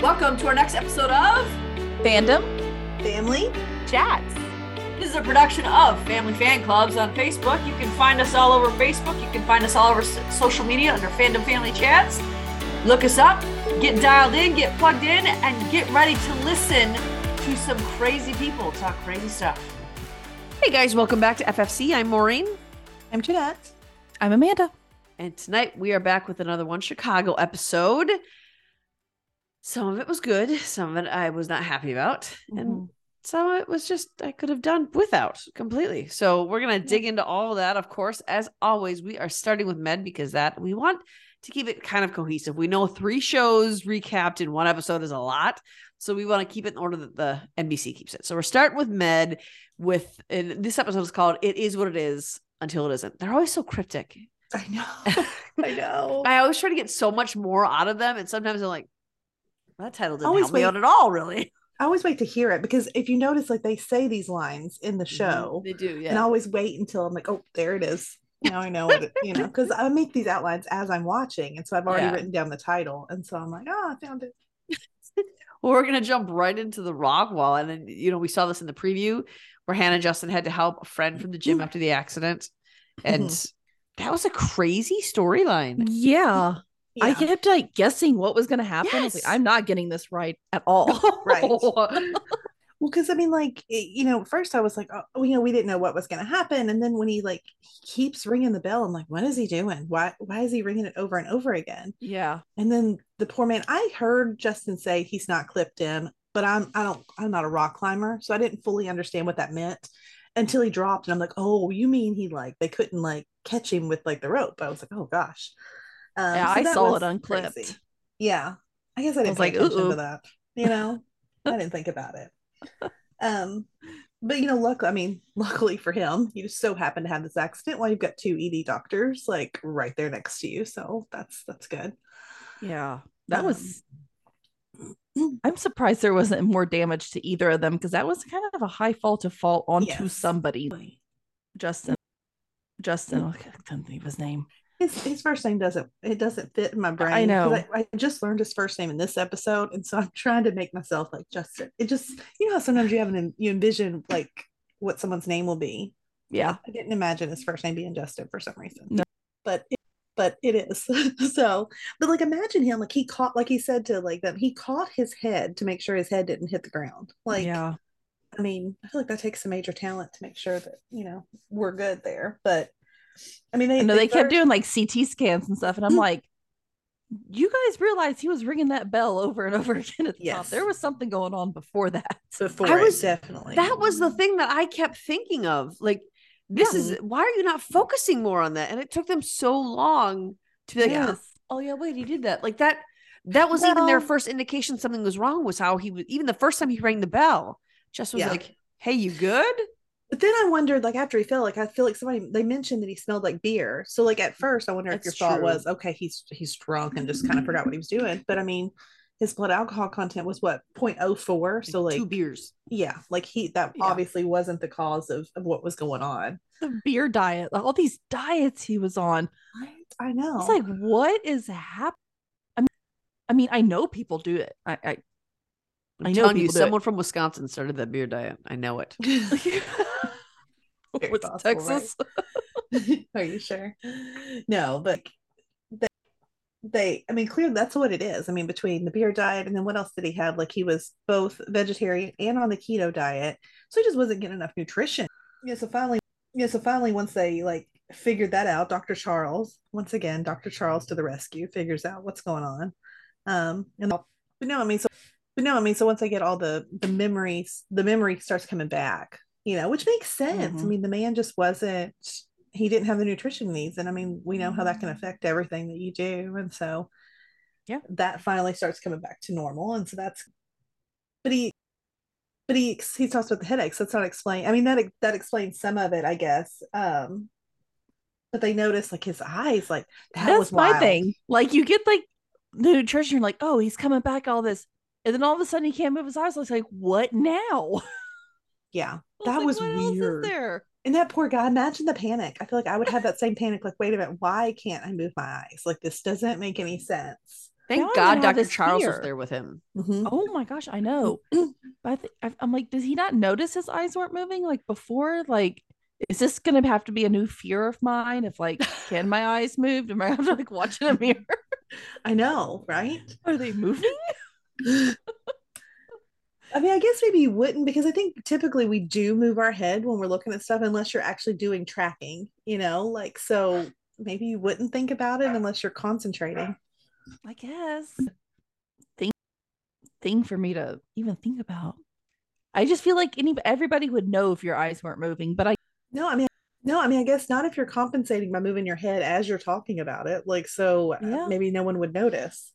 Welcome to our next episode of Fandom Family Chats. This is a production of Family Fan Clubs on Facebook. You can find us all over Facebook. You can find us all over social media under Fandom Family Chats. Look us up, get dialed in, get plugged in, and get ready to listen to some crazy people talk crazy stuff. Hey guys, welcome back to FFC. I'm Maureen. I'm Jeanette. I'm Amanda. And tonight we are back with another one Chicago episode. Some of it was good, some of it I was not happy about, and mm-hmm. some of it was just I could have done without completely. So we're gonna dig into all of that. Of course, as always, we are starting with Med because that we want to keep it kind of cohesive. We know three shows recapped in one episode is a lot, so we want to keep it in order that the NBC keeps it. So we're starting with Med. With and this episode is called "It Is What It Is" until it isn't. They're always so cryptic. I know. I know. I always try to get so much more out of them, and sometimes I'm like, that title didn't Always help me wait- out at all, really. I always wait to hear it because if you notice, like they say these lines in the mm-hmm. show, they do, yeah. and I always wait until I'm like, oh, there it is. Now I know what it, you know, because I make these outlines as I'm watching, and so I've already Yeah. written down the title, and so I'm like, oh, I found it. well, we're gonna jump right into the rock wall, and then you know we saw this in the preview where Hannah and Justin had to help a friend from the gym mm-hmm. after the accident, and mm-hmm. that was a crazy storyline. Yeah. I kept like guessing what was going to happen. I was like, I'm not getting this right at all. Right. Well, because I mean, like, it, you know, first I was like, oh, you know, we didn't know what was going to happen, and then when he like keeps ringing the bell, I'm like, what is he doing? Why, why is he ringing it over and over again? yeah. And then the poor man, I heard Justin say he's not clipped in, but I'm I don't I'm not a rock climber, so I didn't fully understand what that meant until he dropped, and I'm like, oh, you mean he like they couldn't like catch him with like the rope? I was like, oh gosh. Um, Yeah, I saw it unclipped. crazy. Yeah, I guess I didn't was pay like, attention "Uh-oh." to that. You know, I didn't think about it. Um, but you know, luckily, I mean, luckily for him, you just so happened to have this accident while you've got two ED doctors like right there next to you, so that's that's good. Yeah. That Um, was. I'm surprised there wasn't more damage to either of them because that was kind of a high fall to fall onto Yes. somebody. Justin. Justin. I couldn't think of his name. His his first name doesn't it doesn't fit in my brain. 'cause know. I, I just learned his first name in this episode, and so I'm trying to make myself like Justin. It just you know how sometimes you have an you envision like what someone's name will be. Yeah. I didn't imagine his first name being Justin for some reason. No. But it, but it is so. But like imagine him like he caught like he said to like them he caught his head to make sure his head didn't hit the ground. Like yeah. I mean, I feel like that takes some major talent to make sure that you know we're good there. But I mean, they I know they kept first- doing like CT scans and stuff. And I'm mm. like, you guys realize he was ringing that bell over and over again at the top. Yes. There was something going on before that. before I was- definitely that was the thing that I kept thinking of. Like, this is why are you not focusing more on that? And it took them so long to be like, Yeah. oh yeah, wait, he did that. Like that. That was even their first indication something was wrong. Was how he was even the first time he rang the bell. Just was Yeah. like, "Hey, you good?" But then I wondered, like after he fell, like I feel like somebody they mentioned that he smelled like beer. So like at first, I wonder if your That's thought was, okay, he's he's drunk and just kind of forgot what he was doing. But I mean, his blood alcohol content was what 0.04. So like two beers. yeah, like he that Yeah. obviously wasn't the cause of, of what was going on. The beer diet, all these diets he was on. I know. It's like, what is happening? I mean, I mean, I know people do it. I, I I'm I know telling you, people do it. someone from Wisconsin started that beer diet. I know it. What's possible, right? Texas? Are you sure? No, but they, they, I mean, clearly that's what it is. I mean, between the beer diet and then what else did he have? Like he was both vegetarian and on the keto diet, so he just wasn't getting enough nutrition. Yeah. So finally, yeah. So finally, once they like figured that out, Dr. Charles, once again, Dr. Charles to the rescue, figures out what's going on. Um, and but no, I mean, so but no, I mean, so once I get all the the memories, the memory starts coming back, you know, which makes sense. I Mhm. mean, the man just wasn't he didn't have the nutrition needs, and I mean, we know how that can affect everything that you do, and so Yeah. that finally starts coming back to normal, and so that's. But he, but he he talks about the headaches. That's not explain. I mean, that that explains some of it, I guess. Um, but they notice like his eyes, like that That's was my wild. thing. Like you get like the nutrition, like, oh, he's coming back, all this. And then all of a sudden he can't move his eyes. I was like, what now? Yeah, I that like, was "What else is weird. there. And that poor guy, imagine the panic. I feel like I would have that same panic. Like, wait a minute, why can't I move my eyes? Like, this doesn't make any sense. Thank Now God Dr. this Charles was there with him. Mhm. Oh my gosh, I know. but i th- i'm like, does he not notice his eyes weren't moving like before? Like, is this gonna have to be a new fear of mine? If like, can my eyes move? Am I have to like watch in a mirror? I know, right? Are they moving? I mean, I guess maybe you wouldn't because I think typically we do move our head when we're looking at stuff unless you're actually doing tracking, you know, like so maybe you wouldn't think about it unless you're concentrating. I guess. Thing thing for me to even think about. I just feel like any everybody would know if your eyes weren't moving, but I No, I mean, no, I mean, I guess not if you're compensating by moving your head as you're talking about it. Like, so uh, Yeah. maybe no one would notice.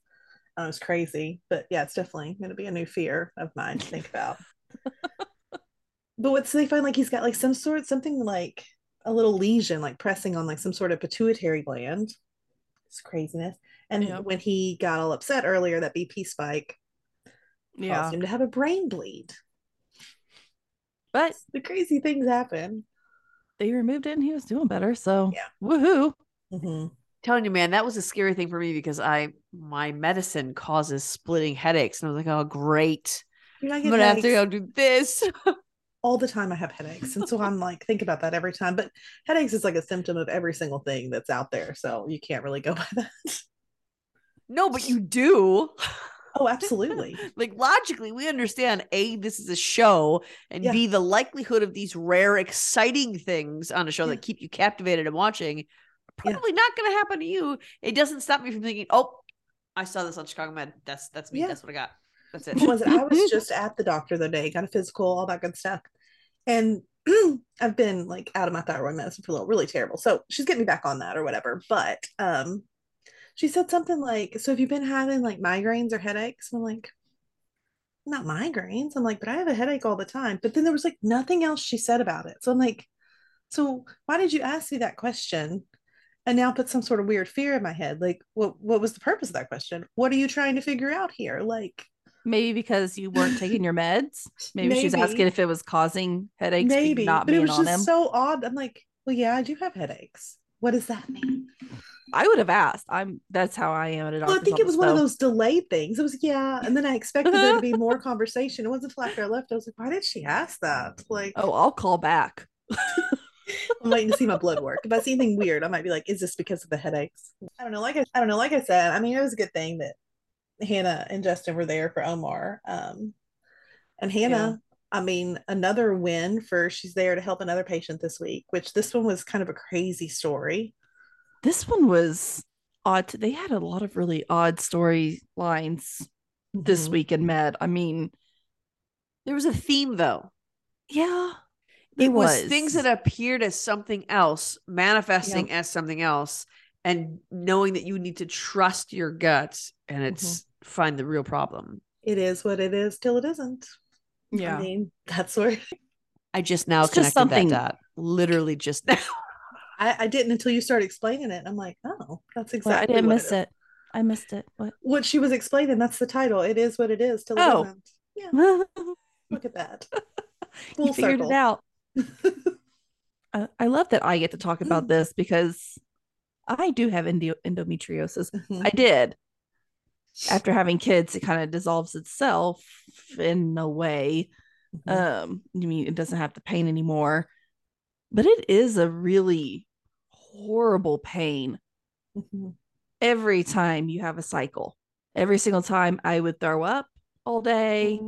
Um, was crazy, but yeah, it's definitely going to be a new fear of mine to think about. but what's they find like he's got like some sort something like a little lesion, like pressing on like some sort of pituitary gland. It's craziness. And Yeah. when he got all upset earlier, that BP spike yeah. caused him to have a brain bleed. But The crazy things happen. they removed it and he was doing better. So Yeah. woohoo. Mhm. Telling you, man, that was a scary thing for me because I my medicine causes splitting headaches, and I was like, oh great, I'm gonna have to go do this. all the time I have headaches. And so I'm like, think about that every time. But headaches is like a symptom of every single thing that's out there. So you can't really go by that. no, but you do. Oh, absolutely. like logically, we understand a this is a show, and Yeah. b the likelihood of these rare, exciting things on a show Yeah. that keep you captivated and watching Yeah. probably not going to happen to you. It doesn't stop me from thinking, oh, I saw this on Chicago Med. That's that's me. Yeah. That's what I got. That's it. Was it? I was just at the doctor the other day, got a physical, all that good stuff. And I've been like out of my thyroid medicine for a little really terrible. So she's getting me back on that or whatever. But um she said something like, So have you been having like migraines or headaches? And I'm like, not migraines. I'm like, but I have a headache all the time. But then there was like nothing else she said about it. So I'm like, so why did you ask me that question? And now put some sort of weird fear in my head. Like, what what was the purpose of that question? What are you trying to figure out here? Like Maybe because you weren't taking your meds. Maybe, she's asking if it was causing headaches, maybe not but it being was on just them. so odd i'm like well yeah i do have headaches what does that mean I would have asked. I'm that's how I am at well i think it was one of those delayed things it was yeah and then i expected there to be more conversation it wasn't until after i left i was like why did she ask that like Oh, I'll call back. i'm waiting to see my blood work if i see anything weird i might be like is this because of the headaches i don't know like i, I don't know like i said i mean it was a good thing that hannah and justin were there for omar um and hannah I mean, another win for she's there to help another patient this week, which this one was kind of a crazy story. This one was odd. They had a lot of really odd storylines this Mhm. week in Med. I mean, There was a theme though. yeah, It was, things that appeared as something else, manifesting as something else, and knowing that you need to trust your gut and it's mm-hmm. find the real problem. It is what it is till it isn't. yeah. I mean, that's where I just now It's just connected something- that dot. Literally just now. I, I didn't until you started explaining it. I'm like, oh, that's exactly Well, I didn't what miss is. it. I missed it. What? What she was explaining, that's the title. It is what it is till it Oh. isn't. Yeah, look at that. Full figured circle. it out. I, I love that I get to talk about this because I do have endo- endometriosis. Mhm. I did. After having kids, it kind of dissolves itself in a way. Mhm. Um, I mean, it doesn't have the pain anymore, but it is a really horrible pain Mhm. every time you have a cycle. Every single time I would throw up all day.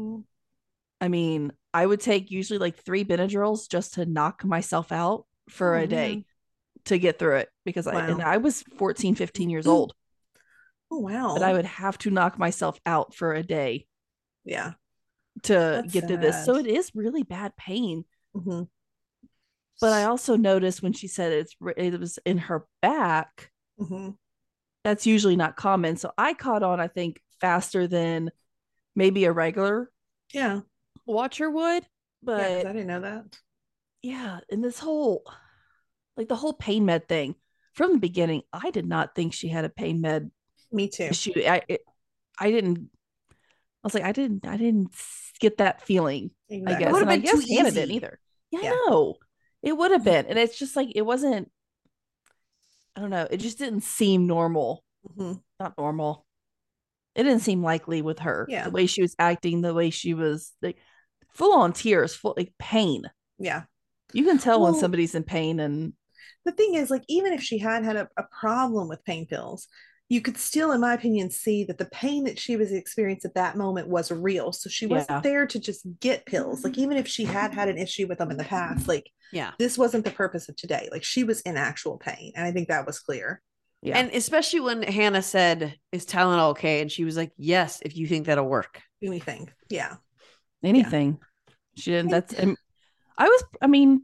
I mean, I would take usually like three Benadryls just to knock myself out for Oh, a day to get through it because I and I was 14, 15 years old, Oh wow. but I would have to knock myself out for a day yeah. to That's get through this. So it is really bad pain. Mhm. But I also noticed when she said it's it was in her back, Mhm. that's usually not common. So I caught on, I think, faster than maybe a regular Yeah. Watcher would. Yeah, 'cause But I didn't know that. yeah, and this whole like the whole pain med thing from the beginning, I did not think she had a pain med Me too. issue. I it, I didn't. I was like, I didn't. I didn't get that feeling. I Exactly. guess, would've and I guess too Hannah didn't either. Yeah, Yeah. I know it would have been, and it's just like it wasn't. I don't know. It just didn't seem normal. Mhm. Not normal. it didn't seem likely with her. Yeah. The way she was acting, the way she was like full on tears, full like pain. Yeah. You can tell when somebody's in pain and The thing is, like, even if she had had a, a problem with pain pills, you could still, in my opinion, see that the pain that she was experiencing at that moment was real. So she wasn't Yeah. there to just get pills. Like, even if she had had an issue with them in the past, like, Yeah. this wasn't the purpose of today. Like, she was in actual pain. And I think that was clear. yeah. And especially when Hannah said, Is Tylenol okay? And she was like, Yes, if you think that'll work. Anything. Yeah. anything. She didn't. And- That's. I was. I mean,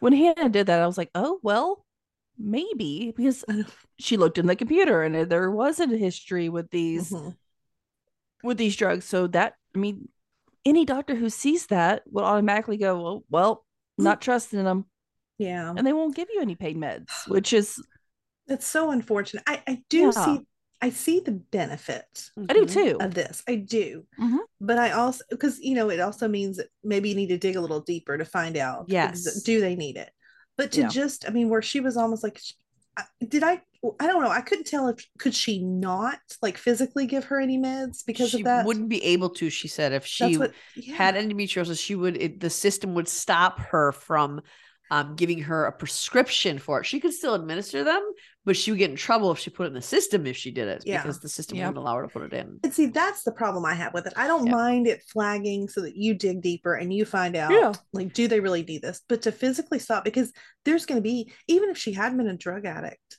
when Hannah did that, I was like, oh well, maybe because she looked in the computer and there was a history with these Mhm. with these drugs. So that I mean, any doctor who sees that will automatically go, well, well, not trusting them, Yeah. and they won't give you any pain meds, which is That's so unfortunate. I, I do Yeah. see I see the benefit I do too. of this. I do. Mhm. But I also because you know it also means that maybe you need to dig a little deeper to find out ex- Yes. do they need it. But to Yeah. just I mean where she was almost like did I I don't know. I couldn't tell if could she not like physically give her any meds because she of that. wouldn't be able to, she said, if she what yeah. had endometriosis, she would it, the system would stop her from um, giving her a prescription for it. She could still administer them, but she would get in trouble if she put it in the system if she did it Yeah. because the system Yeah. wouldn't allow her to put it in. And see, that's the problem I have with it. I don't Yeah. mind it flagging so that you dig deeper and you find out, Yeah. like, do they really need this? But to physically stop, because there's going to be, even if she had been a drug addict,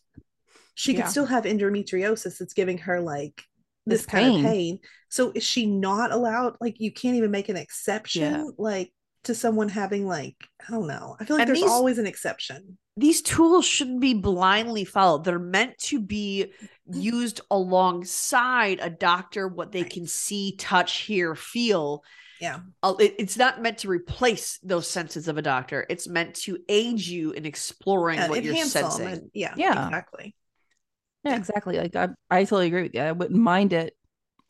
she Yeah. could still have endometriosis that's giving her like this, This kind pain. of pain. So is she not allowed? Like, you can't even make an exception, like, to someone having, like, I don't know. I feel like And there's these- always an exception. These tools shouldn't be blindly followed. They're meant to be used alongside a doctor, what they Right. can see, touch, hear, feel. Yeah. It- it's not meant to replace those senses of a doctor. It's meant to aid you in exploring Uh, what you're sensing. and- yeah. Yeah. Exactly. Yeah, exactly. Like I, I totally agree with you. I wouldn't mind it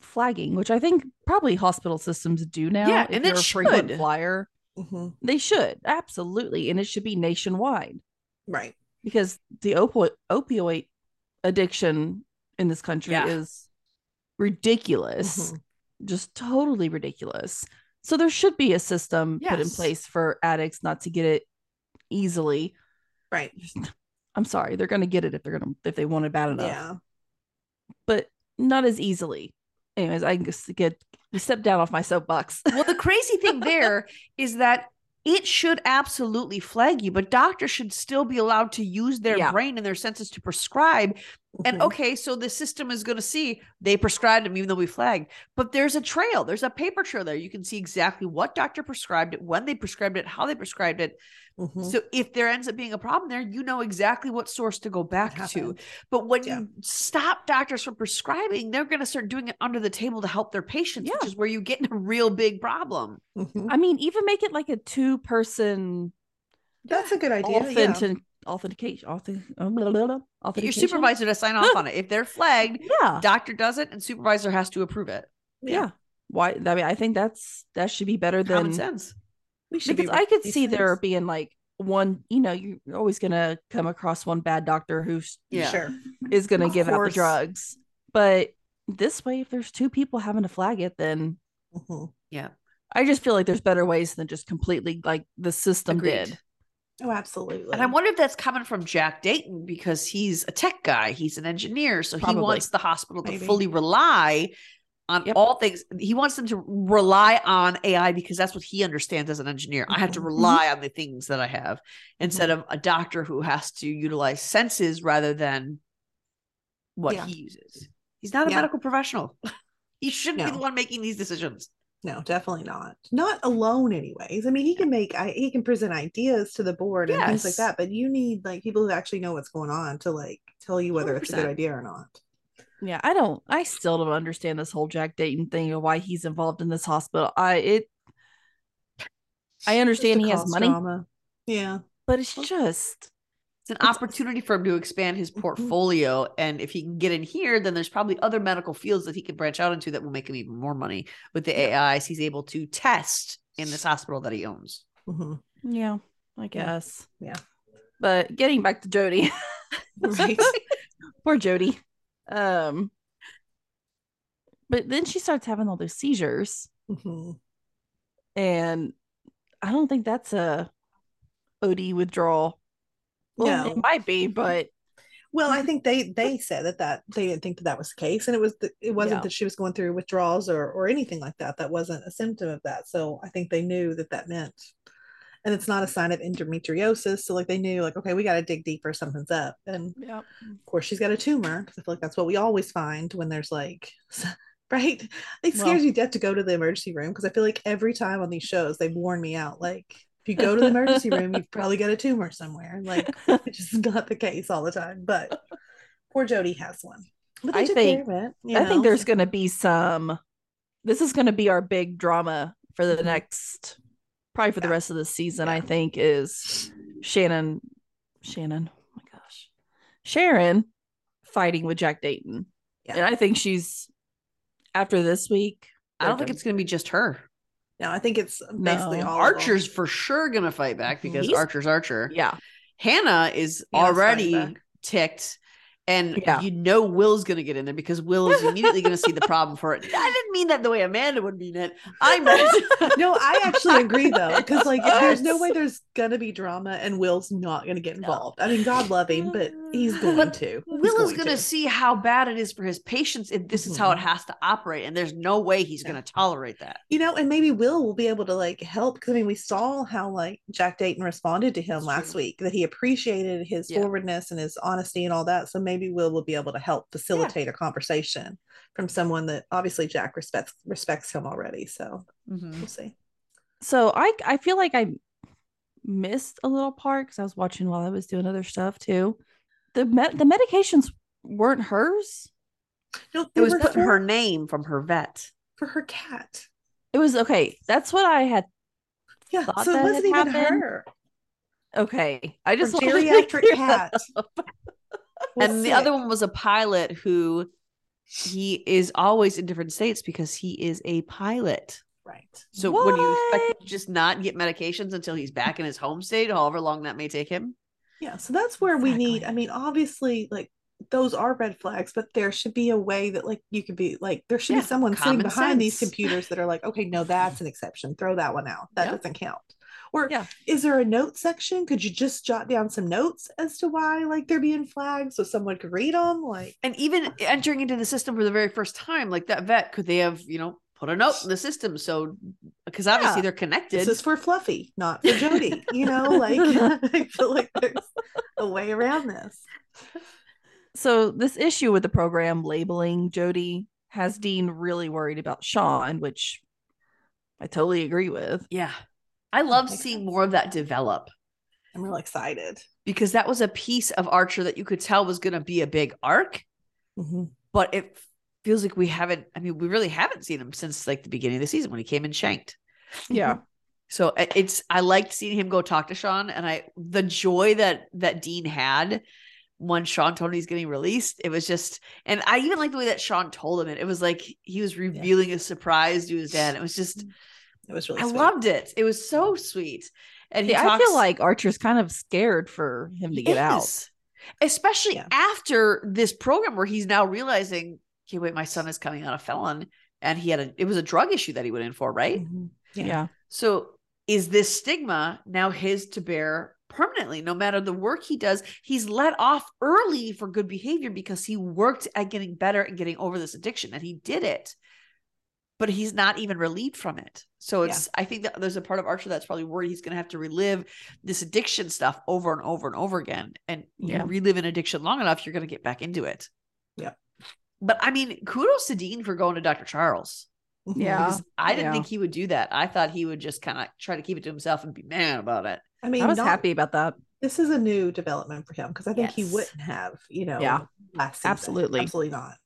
flagging, which I think probably hospital systems do now. Yeah, if and it you're a frequent should. flyer, Mhm. they should absolutely, and it should be nationwide Right. because the opioid opioid addiction in this country Yeah. is ridiculous, Mhm. just totally ridiculous. So there should be a system put in place for addicts not to get it easily. Right. I'm sorry, they're going to get it if they're going to if they want it bad enough. Yeah. but not as easily. Anyways, I can just get step down off my soapbox. well, the crazy thing there is that it should absolutely flag you, but doctors should still be allowed to use their Yeah. brain and their senses to prescribe. And Mhm. okay, so the system is going to see they prescribed them even though we flagged, but there's a trail, there's a paper trail there. You can see exactly what doctor prescribed it, when they prescribed it, how they prescribed it. Mhm. So if there ends up being a problem there, you know exactly what source to go back to. But when Yeah. you stop doctors from prescribing, they're going to start doing it under the table to help their patients, yeah. which is where you get in a real big problem. Mhm. I mean, even make it like a two person That's a good idea. yeah. authentic authentication. Authentic, uh, blah, blah, blah, Your supervisor to sign off on it. If they're flagged, Yeah, doctor does it and supervisor has to approve it. yeah. Why? I mean, I think that's that should be better Common than sense. We should be because I could these see there being like one. You know, you're always gonna come across one bad doctor who's Yeah. Sure. is gonna Of give out the drugs, but this way, if there's two people having to flag it, then Mhm. I just feel like there's better ways than just completely like the system Agreed. did. Oh, absolutely. And I wonder if that's coming from Jack Dayton because he's a tech guy, he's an engineer, so Probably. he wants the hospital to fully rely on Yep. all things. He wants them to rely on AI because that's what he understands as an engineer. I have to Mhm. rely on the things that I have instead of a doctor who has to utilize senses rather than what Yeah. he uses. He's not a Yeah. medical professional. he shouldn't be the one making these decisions. no, definitely not. Not alone, anyways. I mean, he can make, I, he can present ideas to the board and things like that, but you need like people who actually know what's going on to like tell you whether it's a good idea or not. Yeah, I don't. I still don't understand this whole Jack Dayton thing or why he's involved in this hospital. I it. I understand he has money, drama. Yeah. but it's just It's an It's- opportunity for him to expand his Mhm. portfolio. And if he can get in here, then there's probably other medical fields that he can branch out into that will make him even more money with the AIs he's able to test in this hospital that he owns. Mhm. yeah, I guess. Yeah. But getting back to Jody, Right. poor Jody. Um, but then she starts having all those seizures, Mhm. and I don't think that's a OD withdrawal. Well, No. it might be, but Well, I think they they said that that they didn't think that that was the case, and it was the, it wasn't Yeah. that she was going through withdrawals or or anything like that. That wasn't a symptom of that. So I think they knew that that meant, and it's not a sign of endometriosis. So like they knew like okay, we got to dig deeper. Something's up, and yeah, of course she's got a tumor because I feel like that's what we always find when there's like. Right, it scares Well- you death to go to the emergency room because I feel like every time on these shows they warn me out like if you go to the emergency room you've probably got a tumor somewhere like it's just not the case all the time. But poor Jody has one. But I think- it, I know? think there's going to be some. This is going to be our big drama for the next, probably for the rest of the season. Yeah. I think is Shannon, Shannon. Oh my gosh, Sharon fighting with Jack Dayton, Yeah. and I think she's after this week. I don't think it's going to be just her. no, I think it's basically No. all Archer's for sure going to fight back because He's- Archer's Archer. Yeah, Hannah is Hannah's already ticked. And Yeah. you know Will's going to get in there because Will is immediately going to see the problem for it. I didn't mean that the way Amanda would mean it. I meant no, I actually agree though, because like there's no way there's gonna be drama and Will's not gonna get involved. I mean, God love him, but he's going But to. He's Will is going to see how bad it is for his patients if this is how it Mhm. has to operate. And there's no way he's Yeah. going to tolerate that. you know, and maybe Will will be able to like help because I mean, we saw how like Jack Dayton responded to him That's last true. week that he appreciated his Yeah. forwardness and his honesty and all that. So maybe Will will be able to help facilitate a conversation from someone that obviously Jack respects respects him already. So we'll see. so I I feel like I missed a little part because I was watching while I was doing other stuff too. The med- the medications weren't hers. No, It was were putting her name from her vet. for her cat. It was okay. That's what I had. Yeah, Thought so it wasn't even happened. her. Okay, I just wanted to geriatric clear cat. that up. was and the sick. other one was a pilot who he is always in different states because he is a pilot. right. So what? when you expect to just not get medications until he's back in his home state, however long that may take him. Yeah, so that's where we need. I mean, obviously, like those are red flags, but there should be a way that like you could be like there should Yeah, be someone sitting behind these computers that are like, okay, no, that's an exception. Throw that one out. That Yeah. doesn't count. Or Yeah. is there a note section? Could you just jot down some notes as to why like they're being flagged so someone could read them? Like, And even entering into the system for the very first time, like that vet, could they have, you know, put a note in the system? So, because obviously Yeah. they're connected. this is for Fluffy, not for Jody. you know, like I feel like there's a way around this. So this issue with the program labeling Jody has Dean really worried about Sean, which I totally agree with. yeah. I love makes seeing sense. more of that develop I'm real excited. because that was a piece of Archer that you could tell was going to be a big arc, Mhm. but it feels like we haven't, I mean, we really haven't seen him since like the beginning of the season when he came and shanked. Yeah. So uh, it's I liked seeing him go talk to Sean, and I the joy that that Dean had when Sean Tony's getting released. It was just, and I even like the way that Sean told him it. It was like he was revealing a surprise to his dad. It was just It was really I sweet. loved it. It was so sweet. And he Yeah, I feel like Archer's kind of scared for him to he get out. especially Yeah. after this program where he's now realizing, okay, wait, my son is coming out a felon, and he had a it was a drug issue that he went in for, right? Mhm. Yeah. So is this stigma now his to bear permanently? No matter the work he does, he's let off early for good behavior because he worked at getting better and getting over this addiction, and he did it. But he's not even relieved from it. So Yeah. it's I think that there's a part of Archer that's probably worried he's gonna have to relive this addiction stuff over and over and over again. And Yeah. you relive an addiction long enough, you're gonna get back into it. Yeah. But I mean, kudos to Dean for going to Dr. Charles. Yeah. Because I didn't yeah. think he would do that. I thought he would just kind of try to keep it to himself and be mad about it. I mean, I was not- happy about that. This is a new development for him because I think he wouldn't have, you know, Yeah. last season. Absolutely. absolutely not.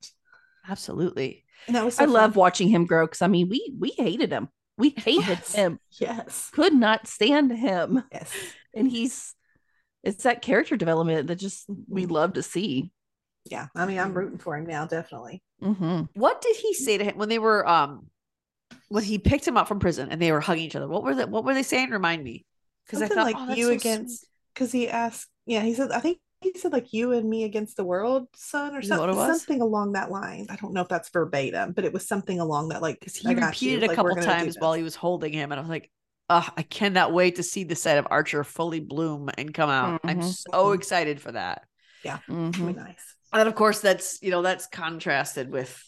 Absolutely. And that was so I love watching him grow because I mean, we we hated him. We hated Yes. him. Yes, Could not stand him. yes. And he's it's that character development that just we Mhm. love to see. Yeah, I mean, I'm rooting for him now, definitely. hmm What did he say to him when they were um when he picked him up from prison and they were hugging each other? What were they what were they saying? Remind me. Because I Something thought like oh, you so against because he asked, yeah, he said, I think he said like you and me against the world, son, or Is that what something, it was? something along that line. I don't know if that's verbatim, but it was something along that like because he I got you, repeated a couple gonna times while he was holding him, and I was like, "Ah, I cannot wait to see the set of Archer fully bloom and come out. I'm Mhm. so Mhm. excited for that." Mhm. Nice. And of course, that's you know that's contrasted with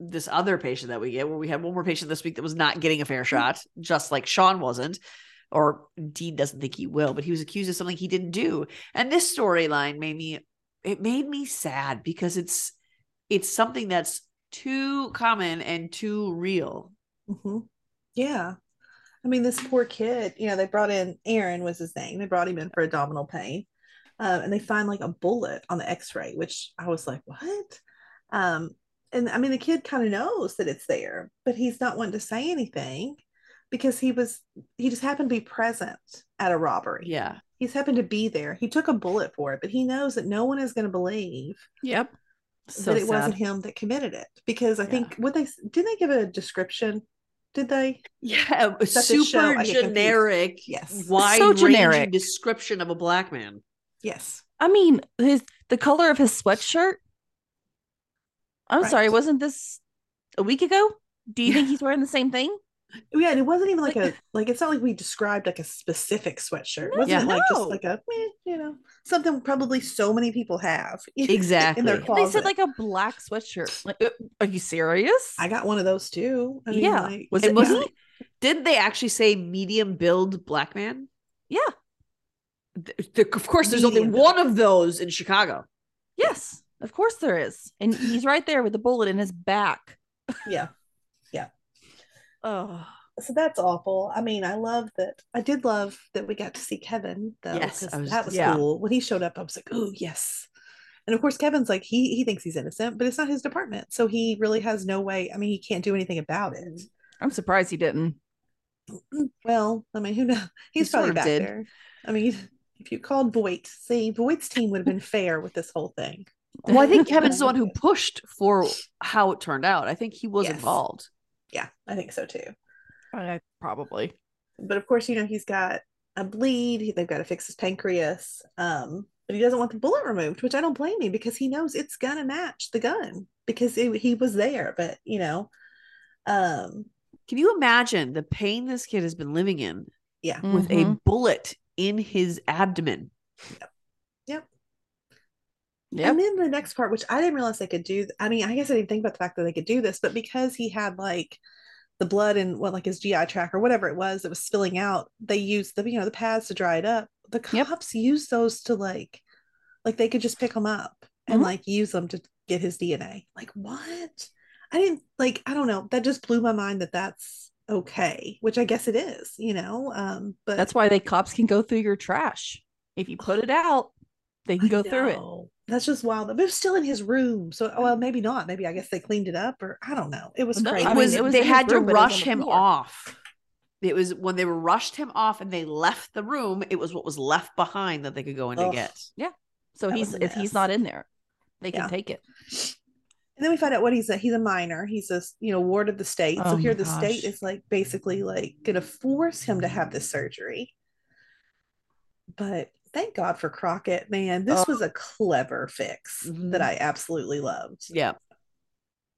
this other patient that we get, where we had one more patient this week that was not getting a fair shot, just like Sean wasn't, or Dean doesn't think he will, but he was accused of something he didn't do. And this storyline made me it made me sad because it's it's something that's too common and too real. hmm Yeah. I mean, this poor kid, you know, they brought in Aaron was his name. They brought him in for abdominal pain. Uh, and they find like a bullet on the x-ray, which I was like, what? Um, and I mean, the kid kind of knows that it's there, but he's not wanting to say anything because he was, he just happened to be present at a robbery. Yeah. He's happened to be there. He took a bullet for it, but he knows that no one is going to believe Yep. So that it sad. wasn't him that committed it because I Yeah. think what they didn't they give a description? Did they? Yeah, super I get confused. generic, Yes. wide So generic. description of a black man. Yes. I mean, his the color of his sweatshirt. I'm Right. sorry, wasn't this a week ago? Do you think he's wearing the same thing? Yeah, and it wasn't even like Like- a like it's not like we described like a specific sweatshirt. No, wasn't Yeah. like no. just like a meh, you know something probably so many people have exactly in Exactly. their They closet. They said like a black sweatshirt. Like, uh, are you serious? I got one of those too. I mean, yeah. like, was And it? wasn't me? Didn't they actually say medium build black man? Yeah. Th- th- of course, there's only one of those in Chicago. Yes, of course there is, and he's right there with the bullet in his back. yeah. Yeah. Oh, So that's awful. I mean, I love that. I did love that we got to see Kevin though. Yes, was- that was yeah. cool. When he showed up, I was like, oh yes. And of course, Kevin's like he he thinks he's innocent, but it's not his department, so he really has no way. I mean, he can't do anything about it. Mm. I'm surprised he didn't. Well, I mean, who knows? He's sort probably back did. there. I mean, if you called Voight, see, Voight's team would have been fair with this whole thing. Well, I think Kevin's the one who pushed for how it turned out. I think he was Yes. involved. Yeah, I think so too. Uh, probably. But of course, you know, he's got a bleed. They've got to fix his pancreas. Um, but he doesn't want the bullet removed, which I don't blame him because he knows it's gonna match the gun because it, he was there. But you know, um, Can you imagine the pain this kid has been living in yeah, with a Mhm. bullet in his abdomen? Yep. yep. And then the next part, which I didn't realize they could do. I mean, I guess I didn't think about the fact that they could do this, but because he had like the blood in what like his GI tract or whatever it was that was spilling out, they used the you know the pads to dry it up. The Yep. cops used those to like, like they could just pick them up and Mhm. like use them to get his DNA. Like what? I didn't like. I don't know. That just blew my mind that that's okay, which I guess it is. You know, um, but That's why they cops can go through your trash. If you put it out, they can I go through it. That's just wild. But it was still in his room. So, well, maybe not. Maybe I guess they cleaned it up or I don't know. It was No, crazy. I It mean, was, it was they had to room, but it was on rush him floor. off. It was when they rushed him off and they left the room, it was what was left behind that they could go in to Ugh. get. Yeah. So That he's if he's not in there, they can Yeah. take it. And then we find out what he's a he's a minor. He's a you know ward of the state. so Oh here my the state is like basically like gonna force him to have this surgery. But thank God for Crockett, man. This Oh. was a clever fix Mhm. that I absolutely loved. Yeah.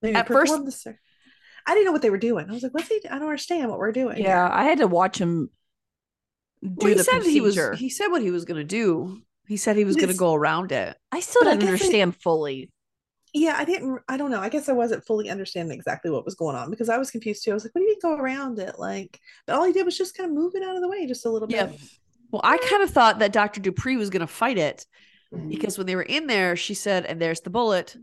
They At first- sur- I didn't know what they were doing. I was like, what's he? I don't understand what we're doing. here." Yeah, I had to watch him do Well, he said he was he said what he was gonna do. He said he was gonna go around it. I still didn't understand fully. Yeah, I didn't. I don't know. I guess I wasn't fully understanding exactly what was going on because I was confused too. I was like, "What do you mean go around it?" Like, but all he did was just kind of move it out of the way just a little Yeah. bit. Well, I kind of thought that Dr. Dupree was gonna fight it mm-hmm. because when they were in there, she said, and there's the bullet.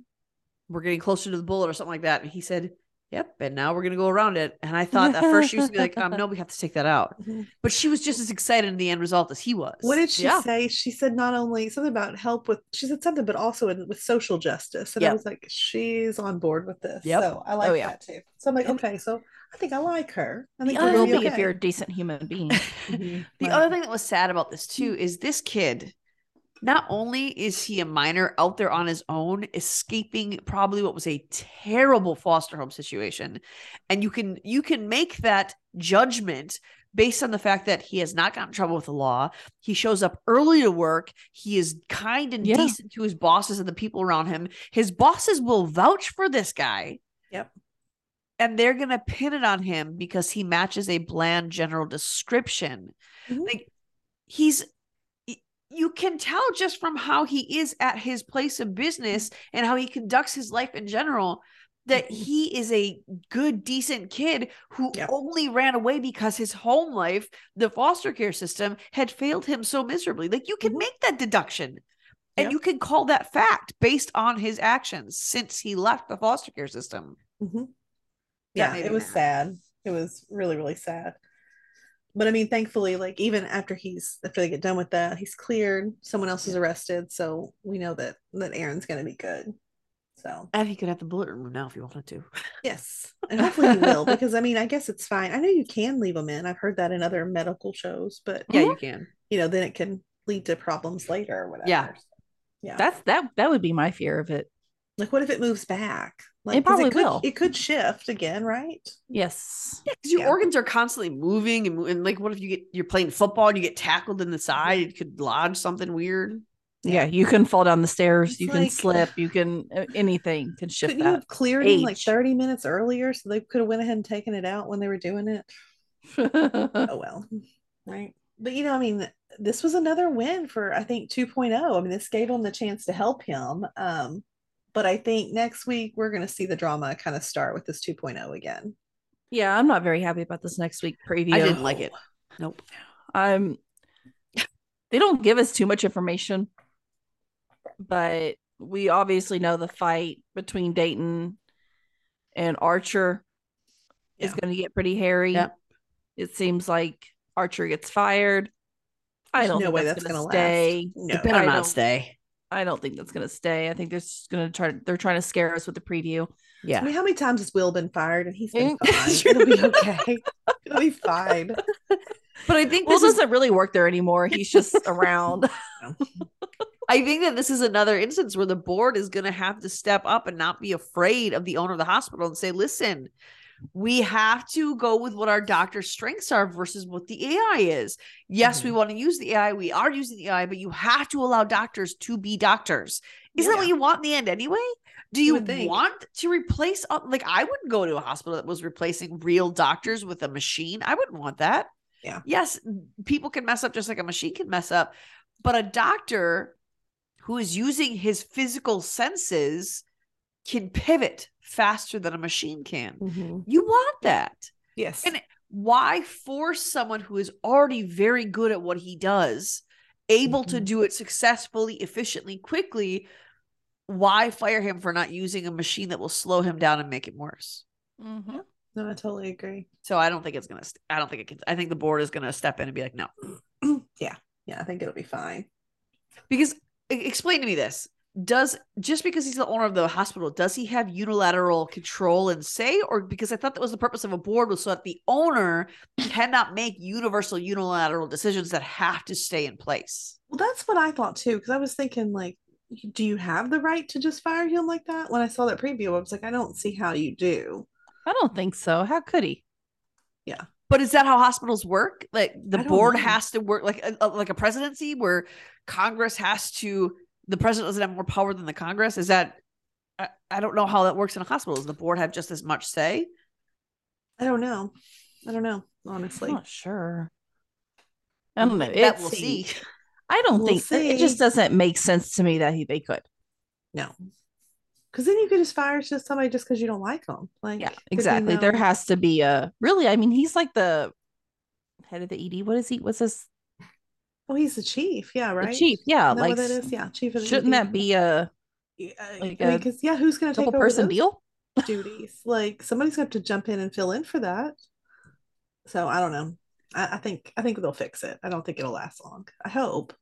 We're getting closer to the bullet or something like that. And he said, Yep, and now we're gonna go around it. And I thought at first she was gonna be like, um, no, we have to take that out. Mhm. But she was just as excited in the end result as he was. What did she Yeah. say? She said not only something about help with. She said something, but also in, with social justice. And I was like, she's on board with this. Yep. So I like Oh, yeah. that too. So I'm like, And- okay, so I think I like her. I think other will gonna be if you're a decent human being. Mhm. The Right. other thing that was sad about this too is this kid. Not only is he a minor out there on his own, escaping probably what was a terrible foster home situation, and you can you can make that judgment based on the fact that he has not gotten in trouble with the law. He shows up early to work. He is kind and Yeah. decent to his bosses and the people around him. His bosses will vouch for this guy. Yep. And they're going to pin it on him because he matches a bland general description. Mhm. Like he's you can tell just from how he is at his place of business and how he conducts his life in general that Mhm. he is a good decent kid who only ran away because his home life the foster care system had failed him so miserably like you can Mhm. make that deduction and you can call that fact based on his actions since he left the foster care system Mhm. Yeah, it was sad. It was really, really sad. But I mean, thankfully, like even after he's after they get done with that, he's cleared. Someone else is arrested, so we know that that Aaron's going to be good. So and he could have the bullet room now if he wanted to yes, and hopefully he will because I mean, I guess it's fine. I know you can leave them in. I've heard that in other medical shows, but yeah you uh-huh. can you know, then it can lead to problems later or whatever. Yeah. yeah. That's that that would be my fear of it. like, what if it moves back? Like, It 'cause probably could, will. It could shift again, right? Yes. Yeah, because your Yeah. organs are constantly moving and, and like, what if you get you're playing football and you get tackled in the side? It could lodge something weird. Yeah, you can fall down the stairs, It's you can slip, you can anything can shift Couldn't you have cleared him like 30 minutes earlier so they could have went ahead and taken it out when they were doing it? Oh well. Right. But you know, I mean, this was another win for I think 2.0. I mean, this gave him the chance to help him. Um, but I think next week we're gonna see the drama kind of start with this 2.0 again. yeah, I'm not very happy about this next week preview. I didn't like it. Nope. Um, they don't give us too much information, but we obviously know the fight between Dayton and Archer is going to get pretty hairy. Yep. It seems like Archer gets fired. I don't no think way that's, that's going gonna to last. stay. No. It better I not don't- stay. I don't think that's going to stay. I think they're just going to try. They're trying to scare us with the preview. Yeah. I mean, how many times has Will been fired and he's been Mm. fine? It'll be okay. It'll be fine. But I think Will this doesn't really work there anymore. He's just around. I think that this is another instance where the board is going to have to step up and not be afraid of the owner of the hospital and say, listen, we have to go with what our doctor's strengths are versus what the AI is. Yes, we Mhm. want to use the AI. We are using the AI, but you have to allow doctors to be doctors. Isn't that what you want in the end anyway? Do You you, want to replace, like, I wouldn't go to a hospital that was replacing real doctors with a machine. I wouldn't want that. Yeah. Yes, people can mess up just like a machine can mess up, but a doctor who is using his physical senses can pivot faster than a machine can. Mhm. You want that. Yes. And why force someone who is already very good at what he does, able to Mhm. do it successfully, efficiently, quickly? Why fire him for not using a machine that will slow him down and make him worse? Mm-hmm. no, I totally agree. So I don't think it's gonna. St- I don't think it can. I think the board is gonna step in and be like, no, yeah. Yeah, I think it'll be fine. because explain to me this: Does just because he's the owner of the hospital, does he have unilateral control and say, or because I thought that was the purpose of a board was so that the owner cannot make universal unilateral decisions that have to stay in place. Well, that's what I thought too, because I was thinking, like, do you have the right to just fire him like that? When I saw that preview, I was like, I don't see how you do. I don't think so. How could he? Yeah. But is that how hospitals work? Like the board know. has to work like a, a- like a presidency where Congress has to. The president doesn't have more power than the Congress. Is that? I, I don't know how that works in a hospital. Does the board have just as much say? I don't know. I don't know, honestly. I'm not sure. I don't know. that It's, we'll see. I don't We'll think it just doesn't make sense to me that he they could. No. Because then you could just fire just somebody just because you don't like them. Like, Yeah, there'd be exactly. There um, has to be a really. I mean, he's like the head of the ED. What is he? What's this? Oh, he's the chief. Yeah, The right. chief. Yeah, like that is? Yeah, chief of the shouldn't that be a Yeah, like I mean, because yeah, who's going to take over person deal? duties? Like somebody's going to have to jump in and fill in for that. So I don't know. I, I think I think they'll fix it. I don't think it'll last long. I hope.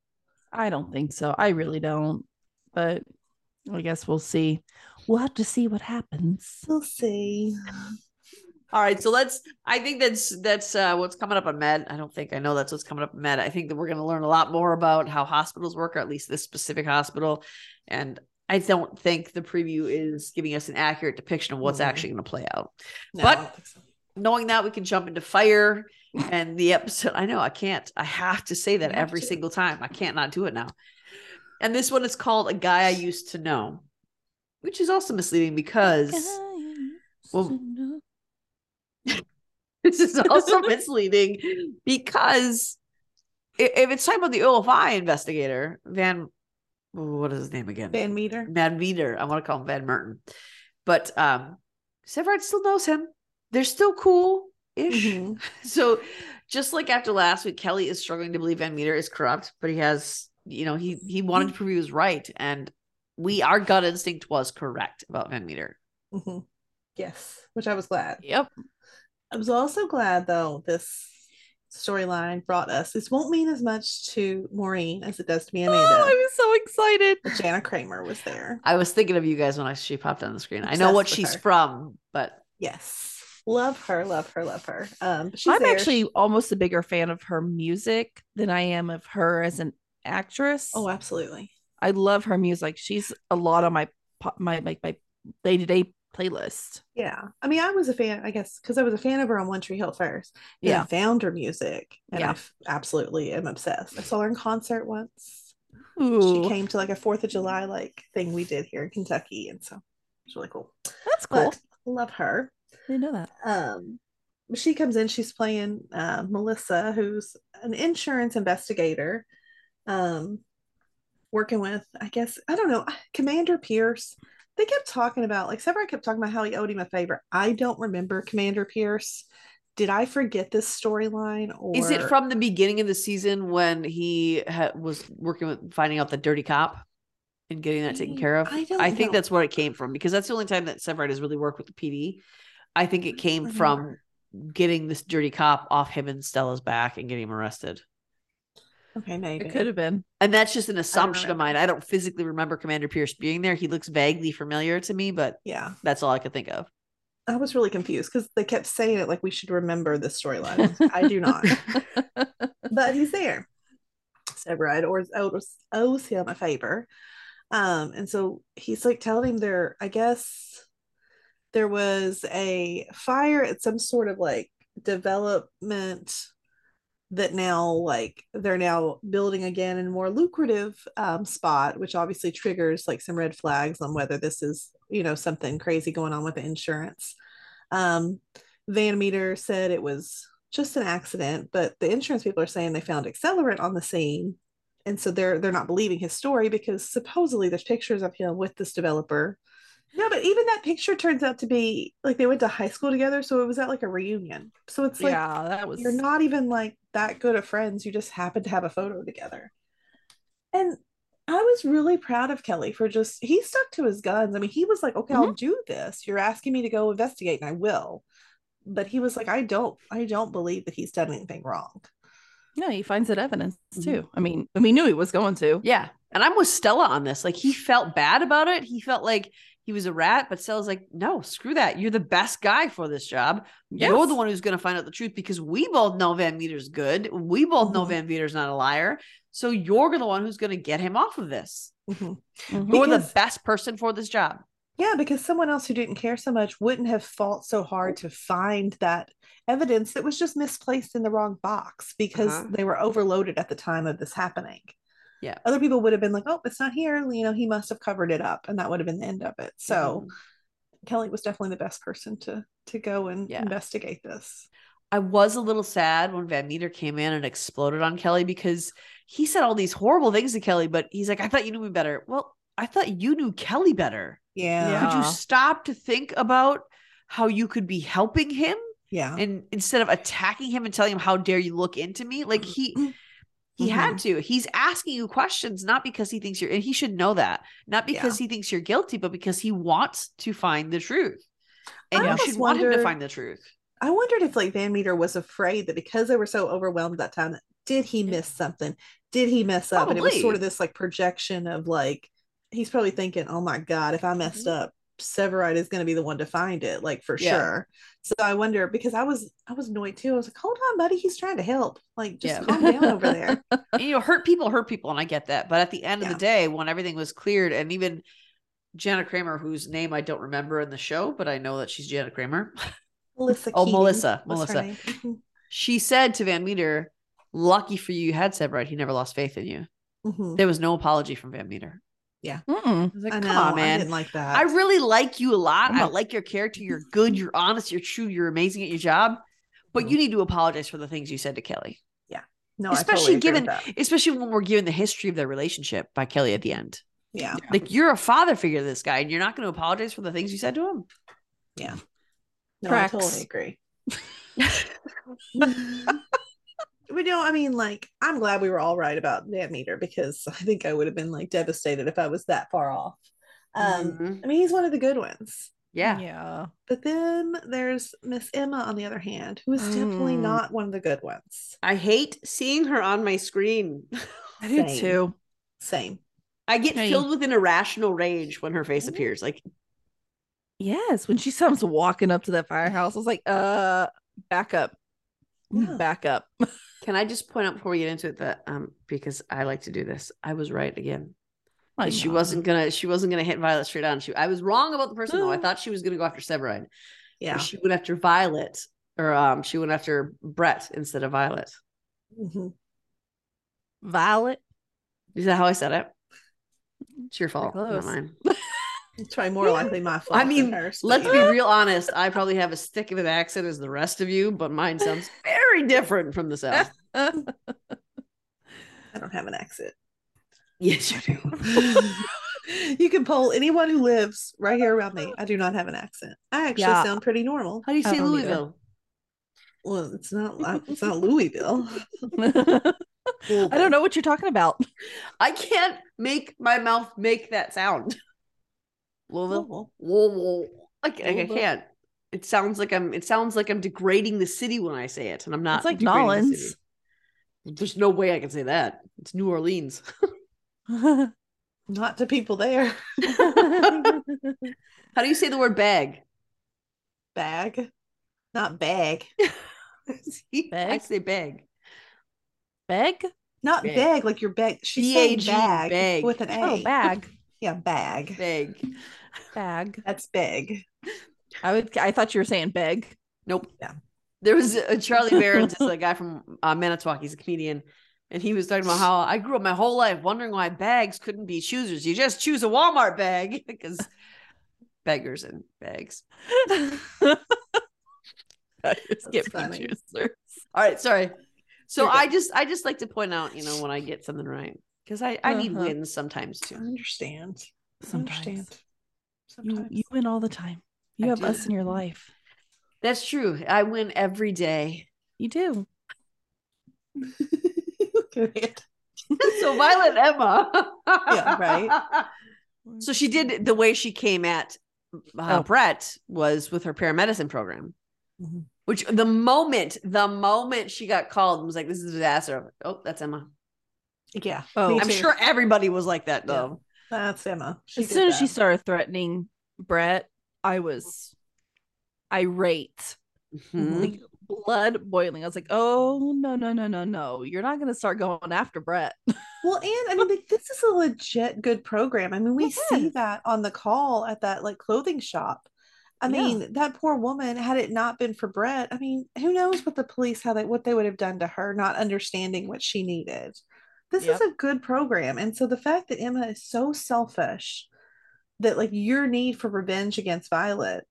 I don't think so. I really don't. But I guess we'll see. We'll have to see what happens. We'll see. All right, so let's. I think that's that's uh, what's coming up on Med. I don't think I know that's what's coming up on Med. I think that we're going to learn a lot more about how hospitals work, or at least this specific hospital. And I don't think the preview is giving us an accurate depiction of what's Mhm. actually going to play out. No, But- I don't think so. knowing that we can jump into fire and the episode. I know I can't. I have to say that every to. single time. I can't not do it now. And this one is called A Guy I Used to Know, which is also misleading because Well- this is also misleading because if it's talking about the OFI investigator, Van, what is his name again? Van Meter. Van Meter. I want to call him Van Merton. But um Severide still knows him. They're still cool ish. Mhm. So just like after last week, Kelly is struggling to believe Van Meter is corrupt, but he has, you know, he he wanted to prove he was right. And we our gut instinct was correct about Van Meter. Mhm. Yes, which I was glad. Yep. I was also glad though this storyline brought us. This won't mean as much to Maureen as it does to me and Oh, Amanda. I was so excited. but Jana Kramer was there. I was thinking of you guys when I she popped on the screen. I know what she's her. from, but Yes, love her, love her, love her. Um, she's I'm there. actually almost a bigger fan of her music than I am of her as an actress. Oh, absolutely. I love her music. She's a lot on my po- my like my day to day playlist. Yeah, I mean, I was a fan, I guess, because I was a fan of her on One Tree Hill first. Yeah. I found her music, and Yeah. I f- absolutely am obsessed. I saw her in concert once. Ooh, She came to like a Fourth of July like thing we did here in Kentucky, and so it's really cool. that's cool. But love her. I didn't know that. um she comes in she's playing uh, melissa who's an insurance investigator um working with i guess i don't know commander pierce they kept talking about like Severide kept talking about how he owed him a favor i don't remember commander pierce did i forget this storyline or is it from the beginning of the season when he ha- was working with finding out the dirty cop and getting that taken care of? I don't think know. that's where it came from because that's the only time that Severide has really worked with the PD. I think it came from getting this dirty cop off him and Stella's back and getting him arrested. Okay maybe It could have been. And that's just an assumption of mine. I don't physically remember Commander Pierce being there. He looks vaguely familiar to me, but yeah that's all I could think of. i was really confused because they kept saying it like we should remember this storyline i do not but he's there. Severide or owes, owes him a favor. Um, and so he's like telling him there, I guess there was a fire at some sort of like development that now like they're now building again in a more lucrative um, spot, which obviously triggers like some red flags on whether this is, you know, something crazy going on with the insurance. Um, Van Meter said it was just an accident, but the insurance people are saying they found accelerant on the scene. And so they're they're not believing his story because supposedly there's pictures of him with this developer. No, but even that picture turns out to be like they went to high school together, so it was at like a reunion. So it's like yeah, that was. you're not even like that good of friends. You just happen to have a photo together. And I was really proud of Kelly for just he stuck to his guns. I mean, he was like, okay, I'll do this. You're asking me to go investigate, and I will. But he was like, I don't, I don't believe that he's done anything wrong. No, he finds that evidence Mhm. too. I mean, we knew he was going to. Yeah. And I'm with Stella on this. Like he felt bad about it. He felt like he was a rat, but Stella's like, no, screw that. You're the best guy for this job. You're the one who's going to find out the truth because we both know Van Meter's good. We both know Mhm. Van Meter's not a liar. So you're the one who's going to get him off of this. Mhm. Mhm. You're the best person for this job. Yeah, because someone else who didn't care so much wouldn't have fought so hard to find that evidence that was just misplaced in the wrong box because Uh-huh. they were overloaded at the time of this happening. Yeah. Other people would have been like, oh, it's not here. You know, he must have covered it up. And that would have been the end of it. So mm-hmm. Kelly was definitely the best person to to go and Yeah. investigate this. I was a little sad when Van Meter came in and exploded on Kelly because he said all these horrible things to Kelly, but he's like, I thought you knew me better. Well, I thought you knew Kelly better. Yeah. Yeah. Could you stop to think about how you could be helping him Yeah. and instead of attacking him and telling him how dare you look into me? Like he he had mm-hmm. to. He's asking you questions not because he thinks you're and he should know that. Not because he thinks you're guilty, but because he wants to find the truth. And I you should want him to find the truth. I wondered if like Van Meter was afraid that because they were so overwhelmed that time, did he miss something? Did he mess up? And it was sort of this like projection of like he's probably thinking, "Oh my god, if I messed mm-hmm. up, Severide is going to be the one to find it, like for Yeah. sure." So I wonder because I was I was annoyed too. I was like, "Hold on, buddy, he's trying to help. Like, just Yeah. calm down over there." You know, hurt people hurt people, and I get that. But at the end of the day, when everything was cleared, and even Janet Kramer, whose name I don't remember in the show, but I know that she's Janet Kramer. Melissa. Oh, Keating Melissa, Melissa. Mhm. She said to Van Meter, "Lucky for you, you had Severide. He never lost faith in you." Mhm. There was no apology from Van Meter. Mm-mm. I was like, I "Come know. on, I man." didn't like that. I really like you a lot. I'm I not- like your character. You're good. You're honest. You're true. You're amazing at your job. But mm-hmm. you need to apologize for the things you said to Kelly, Yeah. no, I especially totally agree with given- that. especially when we're given the history of their relationship by Kelly at the end. Yeah. Like you're a father figure to this guy, and you're not going to apologize for the things you said to him. Yeah. No, Tracks. I totally agree. but no, I mean, like, I'm glad we were all right about Van Meter because I think I would have been like devastated if I was that far off. Um, Mhm. I mean, he's one of the good ones. Yeah. Yeah. But then there's Miss Emma on the other hand, who is definitely Mm. not one of the good ones. I hate seeing her on my screen. I do Same. too. Same. I get Hey. filled with an irrational rage when her face Mhm. appears. Like, Yes. When she comes walking up to that firehouse, I was like, uh, back up. Yeah. Back up. can I just point out before we get into it that um because I like to do this, I was right again. I she know. wasn't gonna she wasn't gonna hit Violet straight on. She I was wrong about the person though. I thought she was gonna go after Severide. Yeah. She went after Violet, or um she went after Brett instead of Violet. Mhm. Violet. Is that how I said it? It's your fault, not mine. It's probably more likely my fault. I mean, hers, let's yeah. be real honest. I probably have as thick of an accent as the rest of you, but mine sounds very different from the South. I don't have an accent. yes, you do. you can poll anyone who lives right here around me. I do not have an accent. I actually Yeah. sound pretty normal. How do you say don't either. Louisville? Well, it's not. It's not Louisville. I don't know what you're talking about. I can't make my mouth make that sound. Louisville. Louisville. Whoa. Like, like I can't. It sounds like I'm. It sounds like I'm degrading the city when I say it, and I'm not. It's like degrading the Nolans. There's no way I can say that. It's New Orleans. Not to people there. How do you say the word bag? Bag, not bag. See, I say bag. Bag? Not Bag. bag. Like your bag. She's saying B-A-G, bag, bag. with an A. Oh, bag. Yeah, bag. Bag. Bag. That's big. I would. I thought you were saying beg. Nope. Yeah. There was a Charlie Berens is a guy from uh, Manitowoc. He's a comedian. And he was talking about how I grew up my whole life wondering why bags couldn't be choosers. You just choose a Walmart bag because beggars and bags. I just get choosers. All right, sorry. So I just I just like to point out, you know, when I get something right because I I need Uh-huh. wins sometimes too. I too. understand. I Sometimes. understand. You, Sometimes. you win all the time. You I have do. us in your life. That's true. I win every day. You do. So Violet Emma. Yeah, right. So she did the way she came at uh, Oh. Brett was with her paramedicine program. Mhm. Which the moment, the moment she got called and was like, "This is a disaster," like, oh, that's Emma. Yeah. Oh, I'm sure everybody was like that though. That's Emma. She as soon as she started threatening Brett, I was irate, Mhm. like blood boiling. I was like, "Oh no, no, no, no, no! You're not going to start going after Brett." Well, and I mean, like, this is a legit good program. I mean, we see that on the call at that like clothing shop. I Yeah. mean, that poor woman, had it not been for Brett, I mean, who knows what the police, how they, what they would have done to her, not understanding what she needed. This Yep. is a good program. And so the fact that Emma is so selfish that like your need for revenge against Violet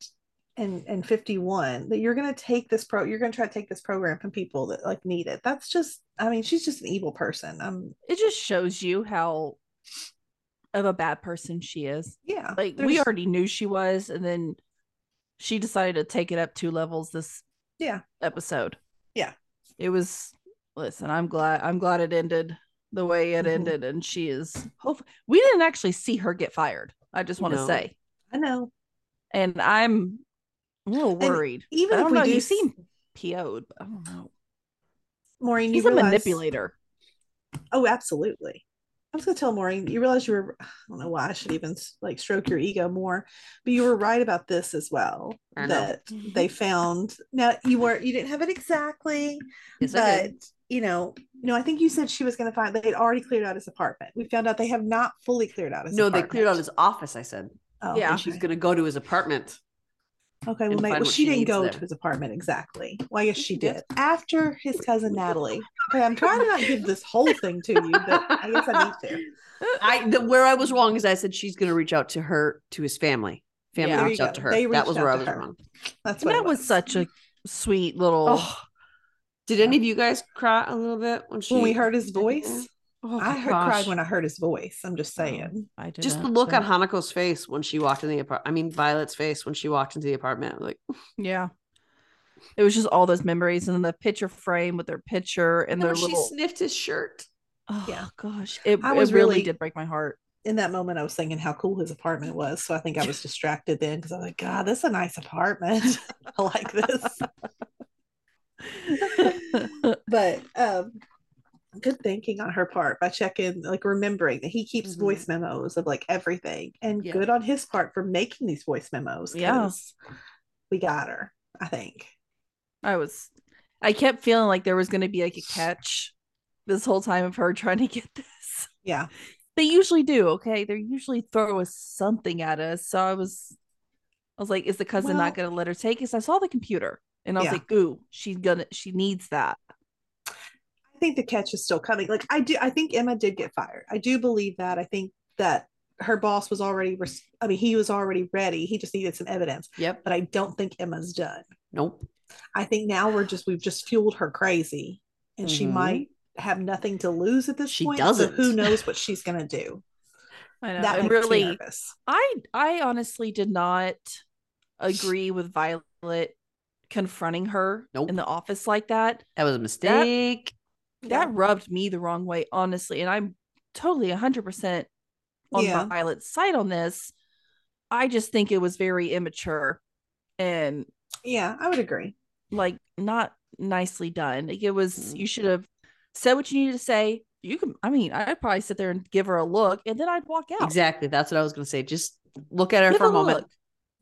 and and 51 that you're going to take this pro you're going to try to take this program from people that like need it. That's just I mean, she's just an evil person. Um It just shows you how of a bad person she is. yeah. Like we already knew she was, and then she decided to take it up two levels this Yeah. episode. Yeah. It was listen, I'm glad I'm glad it ended the way it Mhm. ended and she is hopefully we didn't actually see her get fired. I just want to No. say. I know. And I'm a little And worried. even I if we know, do you seem PO'd, but I don't know. Maureen, He's a realize, manipulator. Oh, absolutely. I was gonna tell Maureen, you realize you were I don't know why I should even like stroke your ego more, but you were right about this as well. That they found now you weren't you didn't have it exactly, Yes, but. You know, you know, I think you said she was gonna find they'd already cleared out his apartment. We found out they have not fully cleared out his No, they cleared out his office. I said, Oh, Yeah. and she's gonna go to his apartment. Okay, well, and maybe well, she, she didn't go there. to his apartment exactly. Well, I guess she She did. did after his cousin Natalie. Okay, I'm trying to not give this whole thing to you, but I guess I need to. I the, where I was wrong is I said she's going to reach out to her to his family. Family Yeah. Reached you out to her. That was where I was her. wrong. That's what that it was such a sweet little. Oh, did any of you guys cry a little bit when she when we heard his voice. Oh I heard, cried when I heard his voice. I'm just oh, saying. I did just the look but- on Hanako's face when she walked in the apartment. I mean, Violet's face when she walked into the apartment. Like, Yeah. It was just all those memories and then the picture frame with their picture and and their she little. sniffed his shirt. Oh Yeah. gosh, it, I it was really really- did break my heart. In that moment, I was thinking how cool his apartment was. So I think I was distracted then because I was like, God, this is a nice apartment. I like this. but um good thinking on her part by checking like remembering that he keeps Mhm. voice memos of like everything and Yeah. good on his part for making these voice memos Yeah. we got her i think I was, I kept feeling like there was going to be like a catch this whole time of her trying to get this. yeah They usually do, okay? They usually throw us something at us. So I was, I was like, is the cousin Well- not going to let her take it? So I saw the computer and I was Yeah. like, ooh, she's gonna, she needs that. i think the catch is still coming like i do i think emma did get fired i do believe that i think that her boss was already res- i mean he was already ready he just needed some evidence Yep. but i don't think emma's done Nope. I think now we're just we've just fueled her crazy, and she Mhm. might have nothing to lose at this She point. doesn't. So who knows what she's gonna do? I know. That and makes me really, nervous. I I honestly did not agree with Violet confronting her Nope. in the office like that. That was a mistake. That Yeah. rubbed me the wrong way, honestly. And I'm totally 100% on Yeah. Violet's side on this. I just think it was very immature and Yeah, I would agree. like not nicely done. Like it was, Mhm. you should have said what you needed to say. You can, I mean, I'd probably sit there and give her a look and then I'd walk out. Exactly. That's what I was going to say. Just look at her Give for a a moment look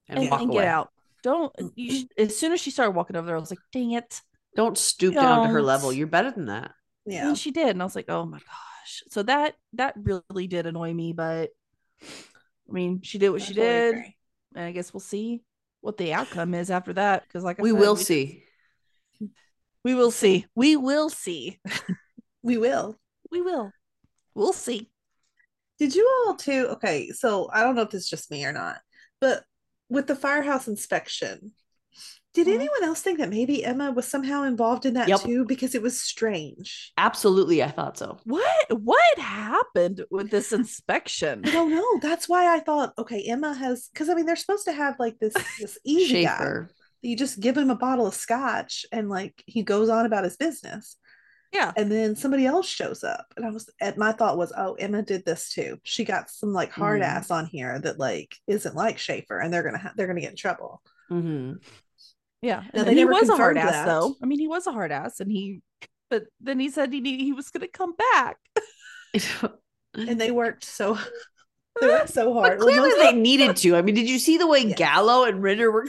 and, and, walk and away. get out. Don't, mm. you sh- as soon as she started walking over there, I was like, dang it. Don't stoop down to her level. You're better than that. Yeah, And she did. And I was like, oh my gosh. So that, that really did annoy me. But I mean, she did what I she totally did. agree. And I guess we'll see what the outcome is after that. Cause like I we said, will see. We will see. We will see. We will. We will. We'll see. Did you all too? Okay, so I don't know if this is just me or not, but with the firehouse inspection, did Mhm. anyone else think that maybe Emma was somehow involved in that Yep. too? Because it was strange. Absolutely. I thought so. What what happened with this inspection? I don't know. That's why I thought, okay, Emma has because I mean they're supposed to have like this this easy guy. You just give him a bottle of scotch and like he goes on about his business. Yeah. And then somebody else shows up. And I was and my thought was, oh, Emma did this too. She got some like hard Mhm. ass on here that like isn't like Schaefer and they're gonna ha- they're gonna get in trouble. hmm Yeah. Now, And he was a hard ass though. I mean, he was a hard ass and he but then he said he need, he was gonna come back. And they worked so they worked so hard. Well, clearly most- they needed to. I mean, did you see the way Yes. Gallo and Ritter were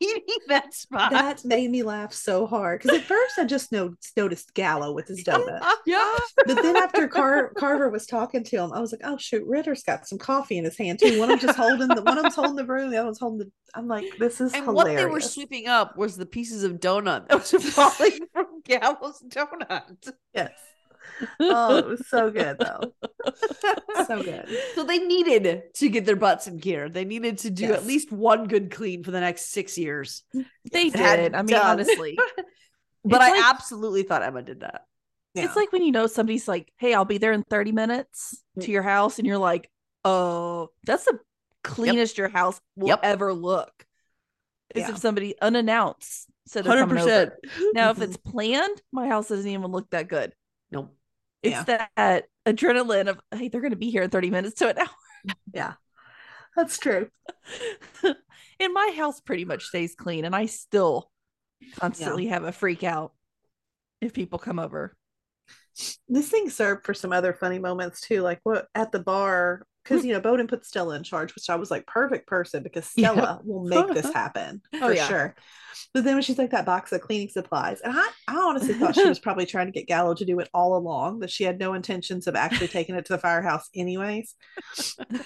eating that spot? that made me laugh so hard. Because at first I just no- noticed Gallo with his donut. Yeah. But then after Car- Carver was talking to him, I was like, "Oh shoot, Ritter's got some coffee in his hand too. One of them just holding the one of them's holding the broom, the other one's holding the." I'm like, "This is and hilarious." what they were sweeping up was the pieces of donut that was falling from Gallo's donut. Yes. Oh, it was so good though. so good. So they needed to get their butts in gear. They needed to do Yes. at least one good clean for the next six years. They It did. I mean, done. honestly. But I like- absolutely thought Emma did that. Yeah. It's like when you know somebody's like, "Hey, I'll be there in 30 minutes Mm. to your house," and you're like, "Oh, that's the cleanest your house will Yep. ever look." As Yeah. if somebody unannounced said they're Hundred coming percent. over. Now, if it's planned, my house doesn't even look that good. It's Yeah. that adrenaline of, "Hey, they're going to be here in 30 minutes to an hour." yeah, that's true. and my house pretty much stays clean, and I still constantly have a freak out if people come over. This thing served for some other funny moments too. Like what at the bar because hmm. you know Boden put Stella in charge, which I was like perfect person because Yeah. Stella will make this happen Oh, for yeah. sure. But then when she's like that box of cleaning supplies, and I, I honestly thought she was probably trying to get Gallo to do it all along, that she had no intentions of actually taking it to the firehouse anyways.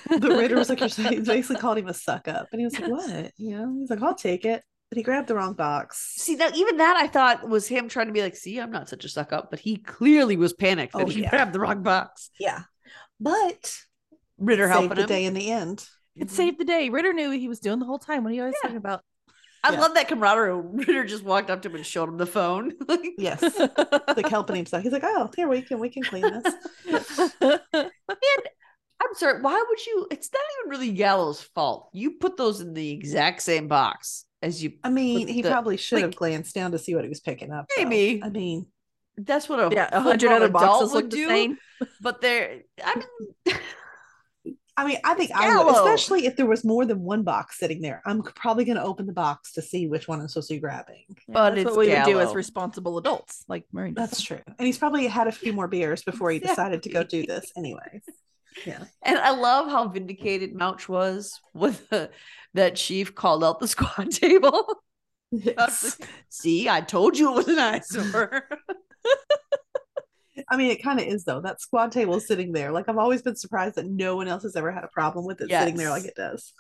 But Ritter was like, you're saying, basically called him a suck up, and he was like, what? You know, he's like, I'll take it, but he grabbed the wrong box. See that even that I thought was him trying to be like, see, I'm not such a suck up, but he clearly was panicked that Oh, he yeah. grabbed the wrong box. Yeah, but Ritter saved helping the him. day in the end. It mm-hmm. saved the day. Ritter knew what he was doing the whole time. What are you always Yeah. talking about? I Yeah. love that camaraderie. Ritter just walked up to him and showed him the phone. Like, Yes, like helping himself. He's like, oh, here we can we can clean this. I'm sorry, why would you? It's not even really Gallo's fault. You put those in the exact same box as you. I mean, he the- probably should have glanced down to see what he was picking up. though. Maybe. I mean, That's what a yeah, a hundred other adult boxes would look the do. same. But they're. I mean, I mean, I think I would, especially if there was more than one box sitting there. I'm probably going to open the box to see which one I'm supposed to be grabbing. But that's it's what we would do as responsible adults, like Murray. does. That's true. And he's probably had a few more beers before he decided to go do this, anyway. Yeah. and I love how vindicated Mouch was with the, that chief called out the squad table. Yes. See, I told you it was an eyesore. I mean, it kind of is though. That squad table is sitting there. Like I've always been surprised that no one else has ever had a problem with it sitting there like it does.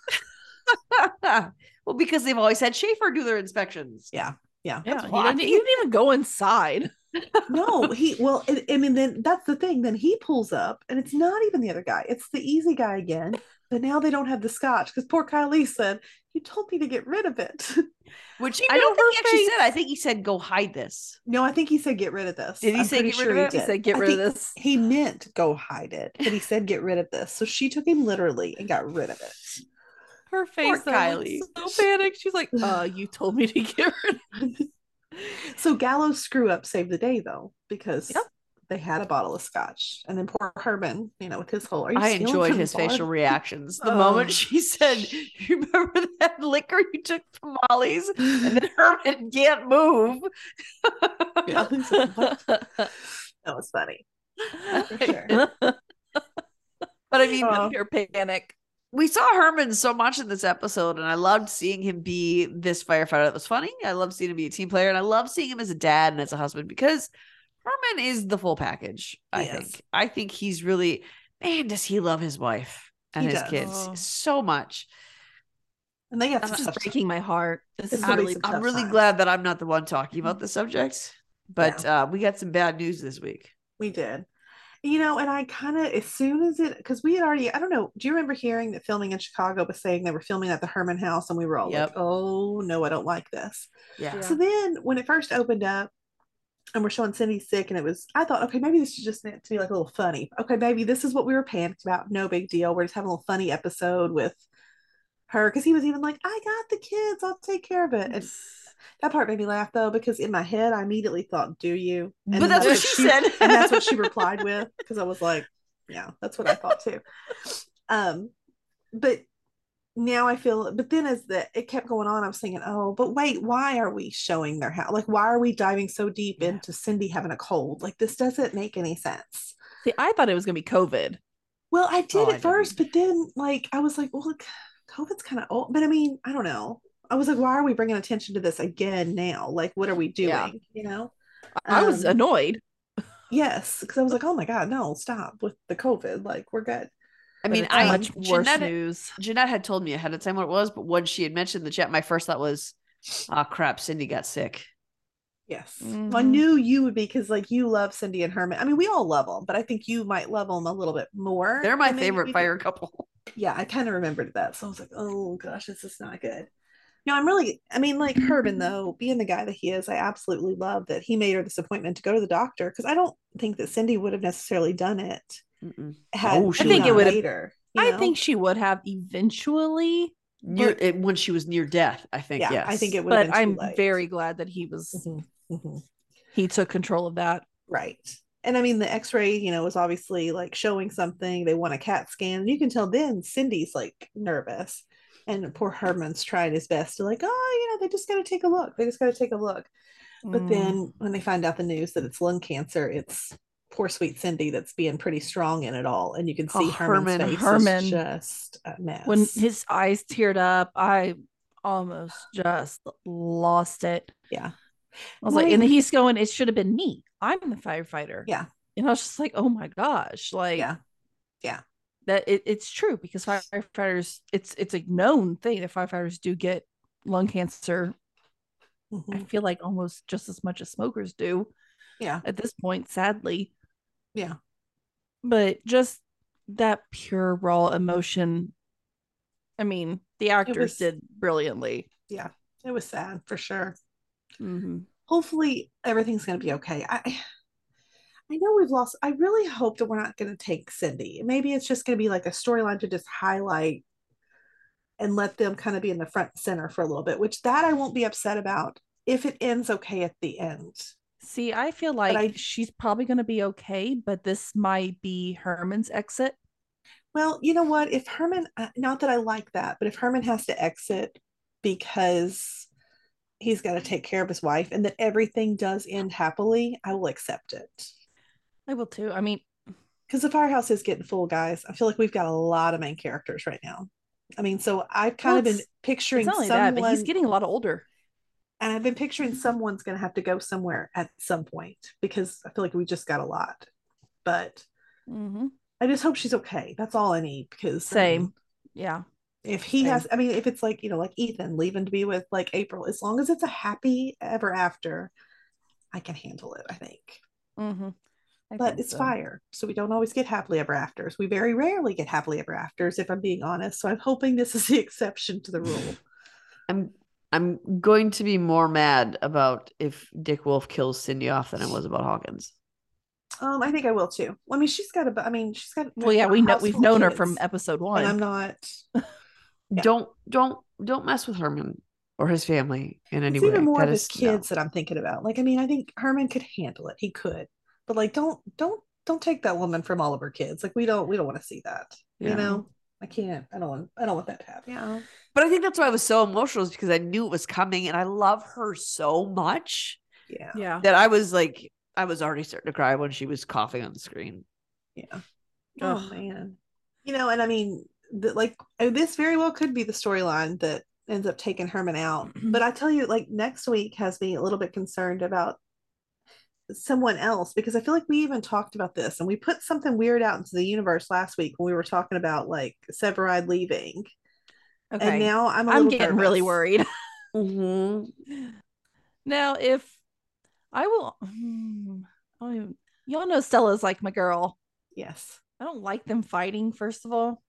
well, because they've always had Schaefer do their inspections. Yeah. Yeah. Yeah, he didn't, he didn't even go inside. no, he well, I I mean, then that's the thing. Then he pulls up, and it's not even the other guy; it's the easy guy again. But now they don't have the scotch because poor Kylie said, "You told me to get rid of it." Which You I don't think he actually face. said. I think he said, "Go hide this." no, I think he said, "Get rid of this." Did he I'm say get rid of it? He said, "Get I rid of this." He meant go hide it, but he said, "Get rid of this." So she took him literally and got rid of it. Her face, though, Kylie. so panicked. She's like, "Uh, you told me to get rid of." it. So Gallo's screw up saved the day though because Yep. They had a bottle of scotch, and then poor Herman, you know, with his whole. Are you I enjoyed his the bar?" facial reactions. The Oh. moment she said, "You remember that liquor you took from Molly's?" and then Herman can't move. Yeah, he's like, "What?" that was funny. For sure. But I mean, Oh. Pure panic. we saw Herman so much in this episode, and I loved seeing him be this firefighter. That was funny. I loved seeing him be a team player, and I love seeing him as a dad and as a husband because Herman is the full package. I He is. think. I think he's really man. Does he love his wife and He his does. kids Oh. so much? And they have This some is tough breaking my heart. This is gonna really. I'm really times. glad that I'm not the one talking about the subject, but uh, we got some bad news this week. We did. You know, and I kind of, as soon as it, because we had already, I don't know, do you remember hearing that filming in Chicago was saying they were filming at the Herman house and we were all Yep. like, oh, no, I don't like this. Yeah. Yeah. So then when it first opened up and we're showing Cindy sick and it was, I thought, okay, maybe this is just meant to be like a little funny. Okay, maybe this is what we were panicked about. No big deal. We're just having a little funny episode with her because he was even like, I got the kids, I'll take care of it. And that part made me laugh though, because in my head, I immediately thought, do you? And But then that's what she said. and that's what she replied with because I was like, yeah, that's what I thought too. Um, but now I feel, but then as the it kept going on, I was thinking, oh, but wait, why are we showing their house? Like, why are we diving so deep Yeah. into Cindy having a cold? Like, this doesn't make any sense. See, I thought it was gonna be COVID. Well, I did Oh, I at first, but then like I was like, well, look, COVID's kind of old. But I mean, I don't know. I was like, why are we bringing attention to this again now? Like, what are we doing? Yeah. You know? I was Um, annoyed. Yes, because I was like, oh my god, no, stop with the COVID. Like, we're good. I mean, I much worse Jeanette, news. Jeanette had told me ahead of time what it was, but when she had mentioned the chat, my first thought was, "Ah, crap, Cindy got sick." Yes. Well, I Mhm. knew you would be because like you love Cindy and Herman. I mean, we all love them, but I think you might love them a little bit more. They're my favorite we do. fire couple. Yeah, I kind of remembered that. So I was like, oh gosh, this is not good. No, I'm really, I mean, like Herman, though, being the guy that he is, I absolutely love that he made her this appointment to go to the doctor because I don't think that Cindy would have necessarily done it. Had Oh, she she I think it would've- later. you I know? think she would have eventually, Near it, when she was near death, I think. yeah, yes. I think it would have but been I'm late. very glad that he was Mhm, mhm. he took control of that. Right. And I mean, the x ray, you know, was obviously like showing something. They want a CAT scan. And you can tell then Cindy's like nervous. And poor Herman's trying his best to, like, oh, you know, they just got to take a look. They just got to take a look. But Mm. then when they find out the news that it's lung cancer, it's poor sweet Cindy that's being pretty strong in it all, and you can see Oh, Herman's Herman, face Herman. is just a mess. when his eyes teared up, I almost just lost it. yeah, I was like, and he's going, it should have been me. I'm the firefighter. Yeah. And I was just like, oh my gosh. Like, yeah, yeah, that it, it's true because firefighters, it's it's a known thing that firefighters do get lung cancer. I Mhm. feel like almost just as much as smokers do yeah, at this point, sadly. Yeah. But just that pure raw emotion. I mean, the actors was- did brilliantly. Yeah. It was sad for sure. hmm hopefully everything's going to be okay. I I know we've lost. I really hope that we're not going to take Cindy. Maybe it's just going to be like a storyline to just highlight and let them kind of be in the front center for a little bit, which that I won't be upset about if it ends okay at the end. See, I feel like I- she's probably going to be okay, but this might be Herman's exit. Well, you know what? If Herman, uh, not that I like that, but if Herman has to exit because he's got to take care of his wife and that everything does end happily, I will accept it. I will too. I mean, because the firehouse is getting full, guys. I feel like we've got a lot of main characters right now. I mean, so I've kind Well, of been picturing it's not only someone, that, but he's getting a lot older. And I've been picturing someone's going to have to go somewhere at some point because I feel like we just got a lot. But hmm I just hope she's okay. That's all I need because I Same. mean, Yeah. if he Same. has, I mean, if it's like you know, like Ethan leaving to be with like April, as long as it's a happy ever after, I can handle it. I think. hmm but it's fire. So we don't always get happily ever afters. We very rarely get happily ever afters, if I'm being honest. So I'm hoping this is the exception to the rule. I'm I'm going to be more mad about if Dick Wolf kills Cindy off than I was about Hawkins. Um, I think I will too. I mean, she's got a. I mean, she's got. Well, yeah, we know we've full of known her from episode and I'm not. Yeah. Don't don't don't mess with Herman or his family in any It's way. even more That of his is- no. kids that I'm thinking about. Like, I mean, I think Herman could handle it. He could, but like, don't don't don't take that woman from all of her kids. Like, we don't we don't want to see that. Yeah. You know, I can't. I don't want. I don't want that to happen. Yeah. But I think that's why I was so emotional is because I knew it was coming and I love her so much Yeah. Yeah. that I was like I was already starting to cry when she was coughing on the screen. Yeah. Oh Ugh. man. You know, and I mean, the, like this very well could be the storyline that ends up taking Herman out. but I tell you, like next week has me a little bit concerned about someone else because I feel like we even talked about this and we put something weird out into the universe last week when we were talking about like Severide leaving. Okay. And now I'm a I'm little getting really worried. Mm-hmm. now, if I will, hmm, I don't even- y'all know Stella's like my girl. Yes. I don't like them fighting. First of all,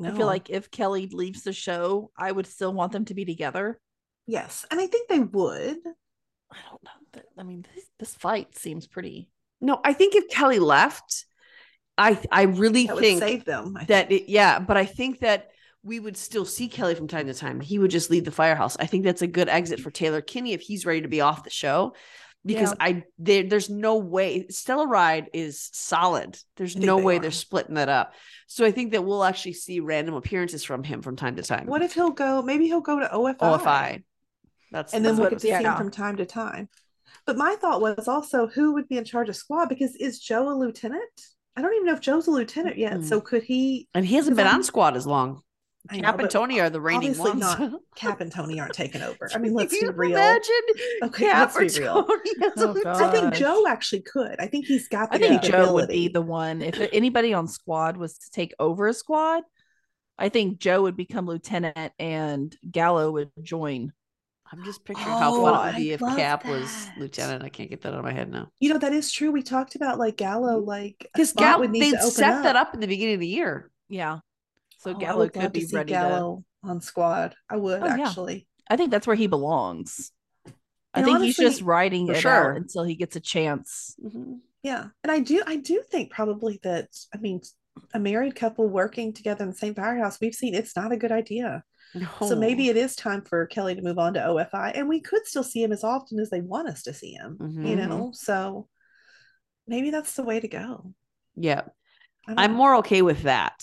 I feel like if Kelly leaves the show, I would still want them to be together. yes. And I think they would. I don't know. I mean, this, this fight seems pretty. No, I think if Kelly left, I I really That think save them. I that it, yeah, but I think that we would still see Kelly from time to time. He would just leave the firehouse. I think that's a good exit for Taylor Kinney if he's ready to be off the show. Because Yeah. I there, there's no way Stellaride is solid. There's no they way are. they're splitting that up. So I think that we'll actually see random appearances from him from time to time. What if he'll go? Maybe he'll go to OFI. OFI? That's and then that's we'll what get to see him from time to time. But my thought was also who would be in charge of squad because is Joe a lieutenant? I don't even know if Joe's a lieutenant yet. Mm-mm. So could he? and he hasn't been I'm- on squad as long. I know, Capp and Tony are the reigning obviously ones. not. Capp and Tony aren't taking over. I mean, let's Can be real. Imagine Okay, Capp let's or be real. Tony Oh. I think Joe actually could. I think he's got the I think Joe would be the one. If anybody on squad was to take over a squad, I think Joe would become lieutenant and Gallo would join. I'm just picturing how Oh, fun it would be if love Capp was lieutenant. I can't get that out of my head now. You know that is true. We talked about like Gallo, mm-hmm. like a Because spot Gal, would need they to open set that up in the beginning of the year. Yeah. So Oh, Gallo could be see ready to. Gallo on squad. I would Oh, yeah. actually. I think that's where he belongs. I And think honestly- he's just riding it sure. out until he gets a chance. Mm-hmm. Yeah, and I do I do think probably that I mean a married couple working together in the same firehouse, we've seen it's not a good idea. So maybe it is time for Kelly to move on to OFI, and we could still see him as often as they want us to see him. You Mhm. know, so maybe that's the way to go. yeah, I don't I'm know. more okay with that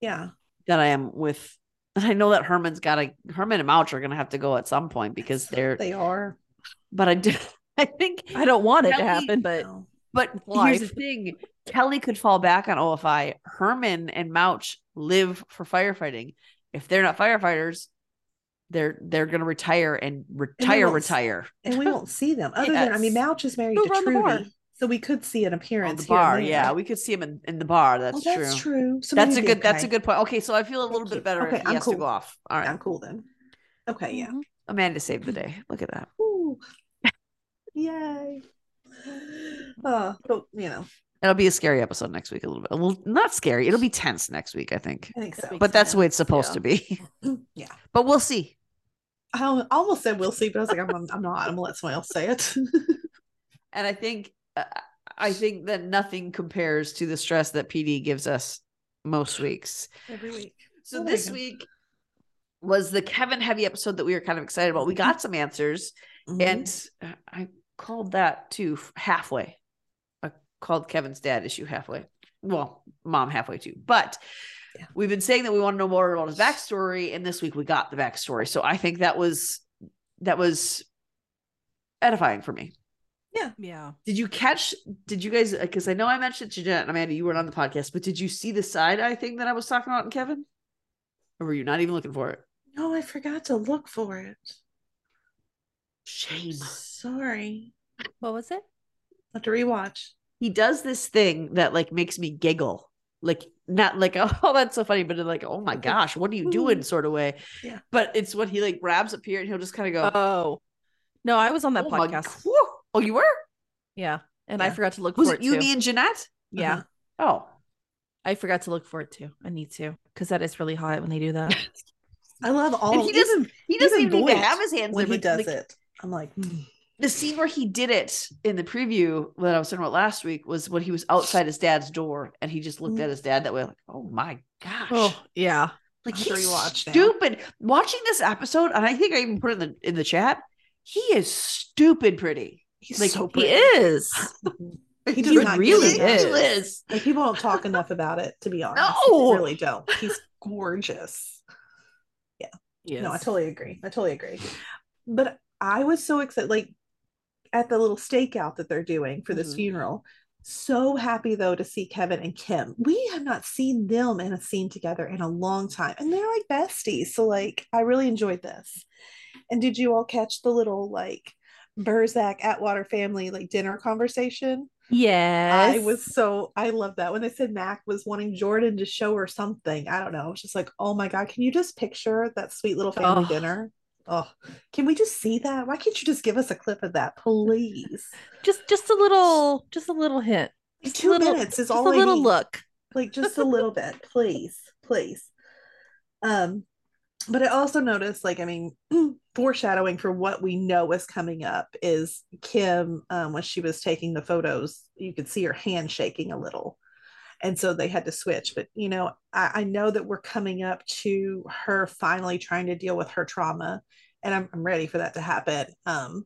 yeah. That I am with. I know that Herman's got to Herman and Mouch are going to have to go at some point because they're. They are. But I do. I think I don't want it to happen, but No. But here's the thing Kelly could fall back on OFI. Herman and Mouch live for firefighting. If they're not firefighters, they're they're gonna retire and retire, won't- retire. and we won't see them. Other than I mean, Yes. Mouch is married Who to? Trudy, so we could see an appearance the bar, yeah, we could see him in, in the bar. That's, Oh, that's true. true. So That's a good. That's a good point. Okay, so I feel a little Thank bit you. better Okay, if he I'm has to cool. go off. All right, I'm cool then. Okay, yeah. Mhm. Amanda saved the day. Look at that. Ooh. Yay. Uh, but you know, It'll be a scary episode next week. A little bit. A little, not scary. It'll be tense next week. I think. I think so. But that's the way it's supposed yeah. to be. Yeah. But we'll see. I almost said we'll see, but I was like, I'm, I'm not. I'm gonna let someone else say it. And I think uh, I think that nothing compares to the stress that PD gives us most weeks. Every week. So Oh, this week was the Kevin heavy episode that we were kind of excited about. We got some answers, Mhm. and I called that too halfway. I called Kevin's dad issue halfway. Well, mom halfway too. But Yeah. we've been saying that we want to know more about his backstory, and this week we got the backstory. So I think that was that was edifying for me. Yeah. Yeah. Did you catch? Did you guys? Because I know I mentioned to Jeanette and Amanda, you weren't on the podcast, but did you see the side eye thing that I was talking about in Kevin? Or were you not even looking for it? no, I forgot to look for it. Shame. Sorry. What was it? i have to rewatch. He does this thing that like makes me giggle. Like not like oh that's so funny, but like oh my gosh, what are you doing sort of way. Yeah. But it's when he like grabs up here and he'll just kind of go. Oh. No, I was on that oh, podcast. Oh, you were? Yeah. And I forgot to look Was for it it you, too. me, and Jeanette? yeah. Uh-huh. Oh, I forgot to look for it too. I need to because that is really hot when they do that. I love all and he doesn't. even He doesn't even even need to have his hands when there, he but, does like, it. I'm like, mm. The scene where he did it in the preview that I was talking about last week was when he was outside his dad's door and he just looked at mm-hmm. his dad that way, like, oh my gosh. oh, yeah. like I have to he's rewatch now. stupid. Watching this episode, and I think I even put it in the in the chat, he is stupid pretty. he's Like, so He is. He He really is. is. Like people don't talk enough about it, to be honest. No. They really don't. He's gorgeous. He No, I totally agree. I totally agree. But I was so excited, like at the little stakeout that they're doing for this Mhm. funeral. So happy though to see Kevin and Kim. We have not seen them in a scene together in a long time, and they're like besties. So like, I really enjoyed this. And did you all catch the little like Burzek Atwater family like dinner conversation? Yeah, I was so I love that when they said Mac was wanting Jordan to show her something. I don't know. It's just like, oh my god, can you just picture that sweet little family Oh. dinner? Oh, can we just see that? Why can't you just give us a clip of that, please? just just a little just a little hint. Just a Two little- minutes is all. just all little look. Like just a little bit, please, please. Um, but I also noticed, like, I mean, foreshadowing for what we know is coming up is Kim, um, when she was taking the photos, you could see her hand shaking a little. And so they had to switch. But, you know, I, I know that we're coming up to her finally trying to deal with her trauma. And I'm, I'm ready for that to happen. Um,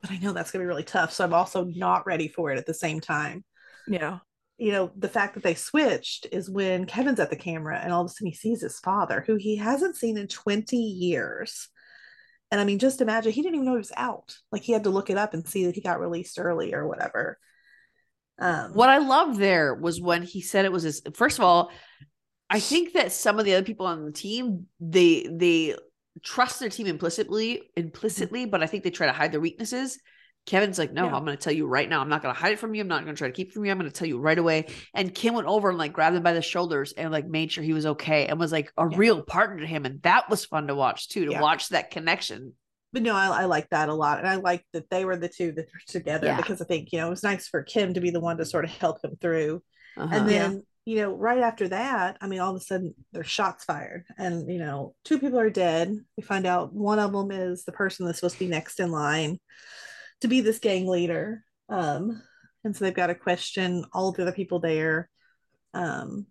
but I know that's going to be really tough. So I'm also not ready for it at the same time Yeah. you know, the fact that they switched is when Kevin's at the camera and all of a sudden he sees his father, who he hasn't seen in 20 years. And I mean, just imagine he didn't even know he was out. Like he had to look it up and see that he got released early or whatever. Um, What I loved there was when he said it was his first of all, I think that some of the other people on the team, they they trust their team implicitly, implicitly, but I think they try to hide their weaknesses. Kevin's like, no, Yeah. I'm going to tell you right now. I'm not going to hide it from you. I'm not going to try to keep it from you. I'm going to tell you right away. And Kim went over and like grabbed him by the shoulders and like made sure he was okay and was like a Yeah. real partner to him. And that was fun to watch too, to Yeah. watch that connection. But no, I, I like that a lot. And I like that they were the two that were together Yeah. because I think, you know, it was nice for Kim to be the one to sort of help him through. Uh-huh. And Yeah. then, you know, right after that, I mean, all of a sudden there's shots fired, and you know, two people are dead. We find out one of them is the person that's supposed to be next in line to be this gang leader. Um, and so they've got to question all of the other people there um,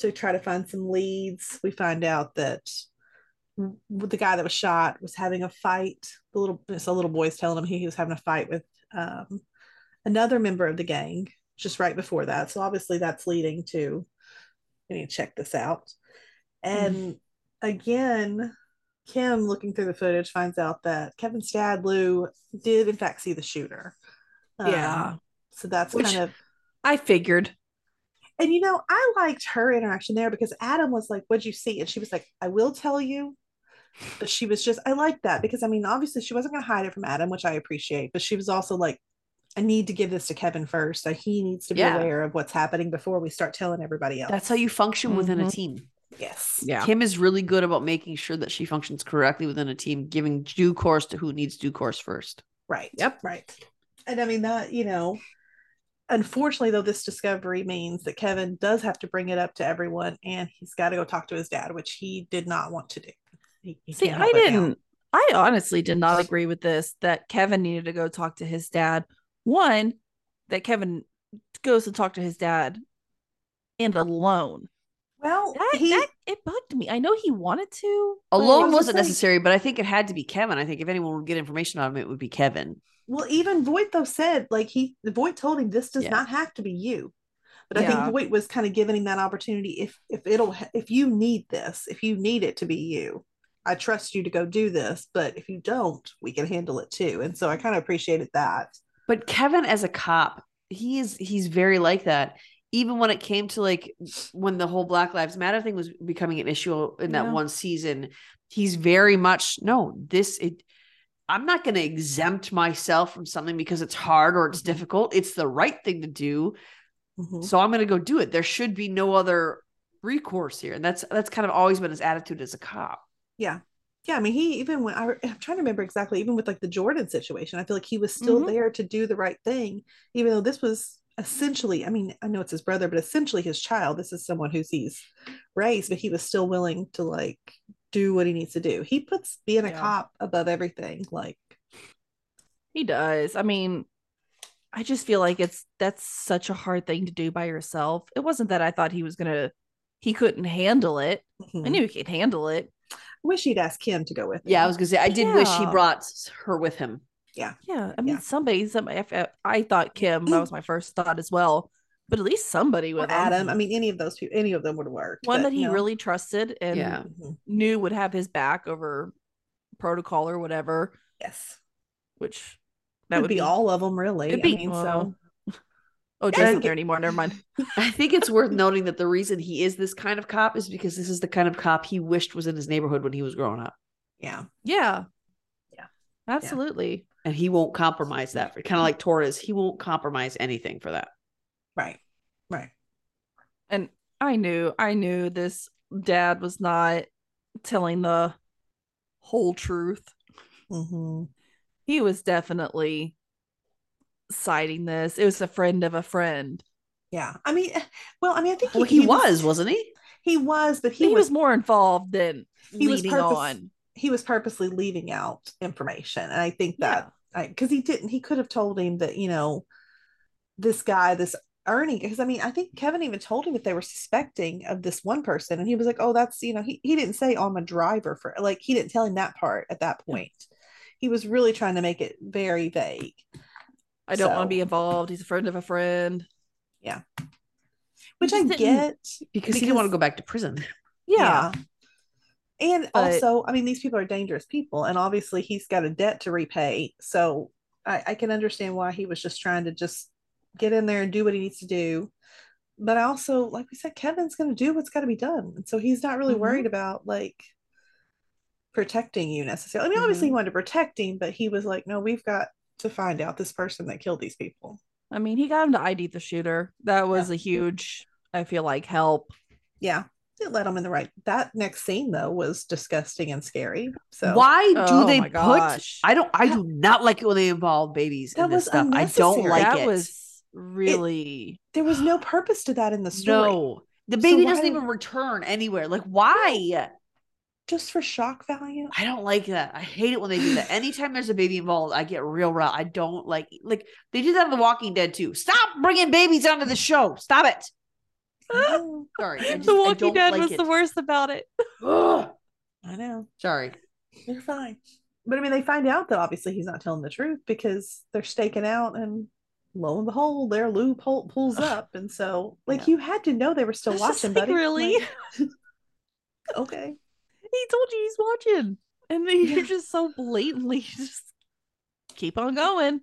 to try to find some leads. We find out that w- the guy that was shot was having a fight. The little, so little boy's telling him he was having a fight with um, another member of the gang just right before that. So obviously that's leading to we need to check this out. And again, Kim looking through the footage finds out that Kevin dad, Lou, did in fact see the shooter. Um, Yeah. So that's Which- kind of I figured. and you know, I liked her interaction there because Adam was like, What'd you see? And she was like, I will tell you. But she was just I like that because I mean, obviously she wasn't gonna hide it from Adam, which I appreciate, but she was also like, I need to give this to Kevin first. So he needs to be Yeah. aware of what's happening before we start telling everybody else. That's how you function within a Mhm. team. yes. Yeah. Kim is really good about making sure that she functions correctly within a team, giving due course to who needs due course first. Right. Yep. Right. And I mean that, you know, unfortunately though, this discovery means that Kevin does have to bring it up to everyone and he's got to go talk to his dad, which he did not want to do. He, he See, I help it now. didn't. I honestly did not agree with this. That Kevin needed to go talk to his dad. One, that Kevin goes to talk to his dad, and alone. Well, That, he that it bugged me. I know he wanted to. Alone was wasn't like- necessary, but I think it had to be Kevin. I think if anyone would get information on him, it would be Kevin. well, even Voight though said like he Voight told him this does Yeah. not have to be you. But I think Voight was kind of giving him that opportunity. If if it'll if you need this, if you need it to be you, I trust you to go do this. But if you don't, we can handle it too. And so I kind of appreciated that. But Kevin as a cop, he is he's very like that. Even when it came to like when the whole Black Lives Matter thing was becoming an issue in that Yeah. one season, he's very much no, this it I'm not going to exempt myself from something because it's hard or it's difficult. It's the right thing to do. Mhm. So I'm going to go do it. There should be no other recourse here. And that's that's kind of always been his attitude as a cop. Yeah. Yeah. I mean, he even when I, I'm trying to remember exactly, even with like the Jordan situation, I feel like he was still Mhm. there to do the right thing, even though this was essentially, I mean, I know it's his brother, but essentially his child. This is someone who's he's raised, but he was still willing to like do what he needs to do. He puts being a cop above everything. Like, He does. I mean, I just feel like it's that's such a hard thing to do by yourself. It wasn't that I thought he was gonna he couldn't handle it. I mhm. knew he could handle it. I wish he'd asked Kim to go with him. Yeah, I was going to say I did wish he brought her with him. Yeah, yeah. I mean Yeah. somebody, somebody. I I thought Kim. That was my first thought as well. But at least somebody Or with him. Adam. I mean, any of those people, any of them would work. one but that he no. really trusted and Yeah. Mhm. knew would have his back over protocol or whatever. Yes. Which That would be, all of them, really. Could I be. mean, so Well, Oh, Yeah, Jason's get- there anymore. Never mind. I think it's worth noting that the reason he is this kind of cop is because this is the kind of cop he wished was in his neighborhood when he was growing up. yeah. Yeah. Yeah. Absolutely. And he won't compromise that. Kind of like Torres, he won't compromise anything for that. Right. Right. And I knew, I knew this dad was not telling the whole truth. hmm He was definitely citing this. It was a friend of a friend. Yeah. I mean, eh, well, I mean, I think Well, he, was, wasn't he? He was, but He, he, was, was, more involved than he was purpose- on. he was purposely leaving out information, and I think that because he didn't, he could have told him that you know this guy, this Ernie, because I mean, I think Kevin even told him that they were suspecting of this one person, and he was like, "Oh, that's you know," he he didn't say, "Oh, I'm a driver for," like he didn't tell him that part at that point. He was really trying to make it very vague. I don't want to be involved. He's a friend of a friend. Yeah. Which I get Because, he didn't want to go back to prison. Yeah. And But- also, I mean, these people are dangerous people, and obviously he's got a debt to repay. So I, I can understand why he was just trying to just get in there and do what he needs to do. But I also, like we said, Kevin's going to do what's got to be done, and so he's not really Mhm. worried about like protecting you necessarily. I mean, obviously he wanted to protect him, but he was like, "No, we've got to find out this person that killed these people." I mean, he got him to ID the shooter. That was a huge, I feel like, help. Yeah, it led him in the right. That next scene though was disgusting and scary. So Why do Oh they put? gosh. I don't. I do not like it when they involve babies That in this was stuff. I don't like that it. was really there was no purpose to that in the story. no. The baby why doesn't do- even return anywhere. Like why? Just for shock value. I don't like that. I hate it when they do that. Anytime there's a baby involved, I get real raw. I don't like like they did that in The Walking Dead too. Stop bringing babies onto the show. Stop it. Sorry, just, the Walking Dead like was it. the worst about it. Ugh. I know. Sorry. You're fine. But I mean, they find out that obviously he's not telling the truth because they're staking out, and lo and behold, their loophole pulls up. And so, like, Yeah. you had to know they were still just watching, like, buddy. really? Like, okay. He told you he's watching, and then you're just so blatantly just keep on going.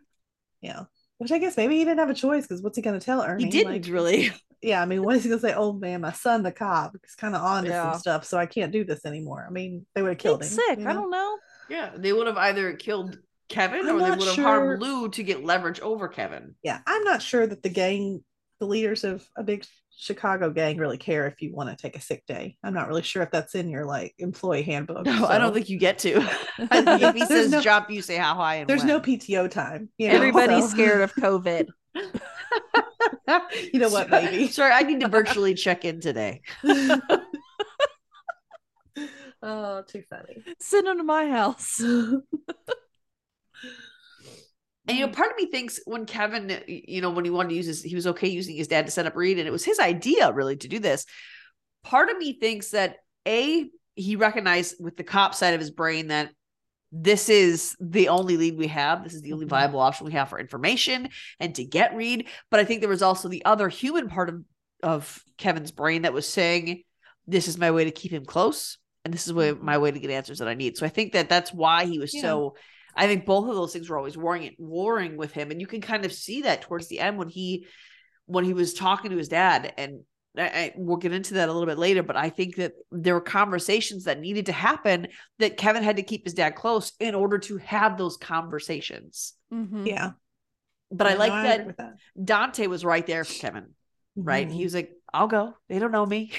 Yeah. Which I guess maybe he didn't have a choice because what's he going to tell Ernie? He didn't Like, really. yeah, I mean, what is he going to say? Oh man, my son, the cop, is kind of on to Yeah. some stuff, so I can't do this anymore. I mean, they would have killed He's him. sick. you I don't know. Yeah, they would have either killed Kevin I'm or they would have sure- harmed Lou to get leverage over Kevin. Yeah, I'm not sure that the gang, the leaders of a big Chicago gang, really care if you want to take a sick day. I'm not really sure if that's in your like employee handbook. No, I don't think you get to. If he There's says no- jump, you say how high and there's no. PTO time. You know, Everybody's so- scared of COVID. you know what, baby? Sorry, I need to virtually check in today. oh, too funny. Send him to my house. And you know, part of me thinks when Kevin, you know, when he wanted to use his, he was okay using his dad to set up Reed, and it was his idea really to do this. Part of me thinks that a he recognized with the cop side of his brain that this is the only lead we have. This is the only Mhm. viable option we have for information and to get Reed. But I think there was also the other human part of of Kevin's brain that was saying, "This is my way to keep him close, and this is my way to get answers that I need." So I think that that's why he was Yeah. so. I think both of those things were always warring warring with him, and you can kind of see that towards the end when he when he was talking to his dad, and I, I, we'll get into that a little bit later. But I think that there were conversations that needed to happen that Kevin had to keep his dad close in order to have those conversations. Mhm. Yeah, But I Yeah, no, like that that. Dante was right there for Kevin right? Mhm. He was like, I'll go. They don't know me.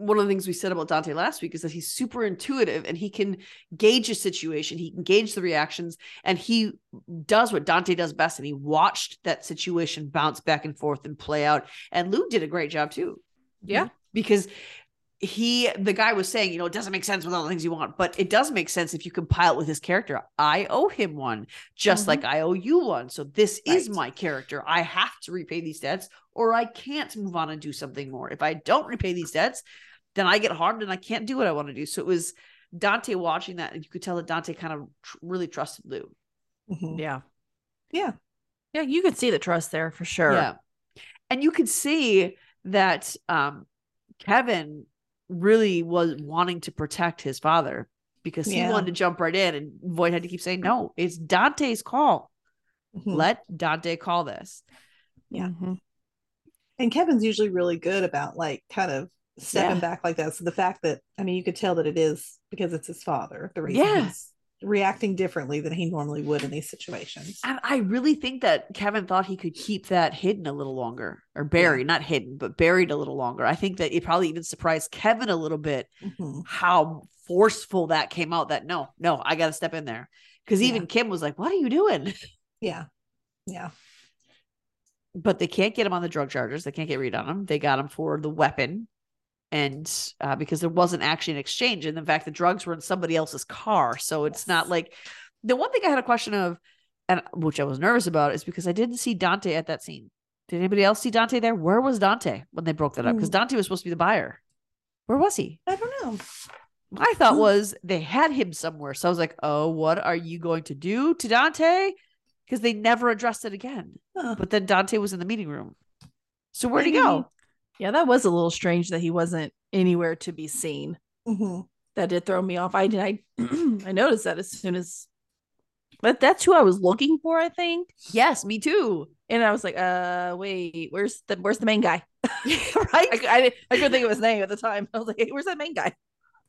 One of the things we said about Dante last week is that he's super intuitive and he can gauge a situation, he can gauge the reactions, and he does what Dante does best. And he watched that situation bounce back and forth and play out. And Lou did a great job too. Yeah. Because he, the guy was saying, you know, it doesn't make sense with all the things you want, but it does make sense if you compile it with his character. I owe him one, just Mhm. like I owe you one. So this is my character. I have to repay these debts or I can't move on and do something more. If I don't repay these debts, then I get harmed and I can't do what I want to do. So it was Dante watching that, and you could tell that Dante kind of tr- really trusted Lou. Mhm. Yeah. Yeah. Yeah, you could see the trust there for sure. Yeah. And you could see that um, Kevin really was wanting to protect his father because he Yeah. wanted to jump right in, and Voight had to keep saying, No, it's Dante's call. Mhm. Let Dante call this. Yeah. Mhm. and Kevin's usually really good about like kind of stepping Yeah. back like that. So the fact that I mean, you could tell that it is because it's his father. The reason Yeah. he's reacting differently than he normally would in these situations. And I really think that Kevin thought he could keep that hidden a little longer or buried, not hidden, but buried a little longer. I think that it probably even surprised Kevin a little bit Mhm. how forceful that came out that no, no, I got to step in there. Because Yeah. even Kim was like, What are you doing? Yeah, yeah, But they can't get him on the drug charges. They can't get read on him. They got him for the weapon. And uh, because there wasn't actually an exchange. And in fact, the drugs were in somebody else's car. So it's not like the one thing I had a question of, and which I was nervous about, is because I didn't see Dante at that scene. Did anybody else see Dante there? Where was Dante when they broke that up? Because Mm. Dante was supposed to be the buyer. Where was he? I don't know. My thought was they had him somewhere. So I was like, oh, what are you going to do to Dante? Because they never addressed it again. Huh. But then Dante was in the meeting room. So where'd he go? Yeah, that was a little strange that he wasn't anywhere to be seen. Mhm. That did throw me off. I did I I noticed that as soon as but that's who I was looking for, I think. Yes, me too. And I was like, uh wait, where's the where's the main guy? right? I, I, I couldn't think of his name at the time. I was like, hey, where's that main guy?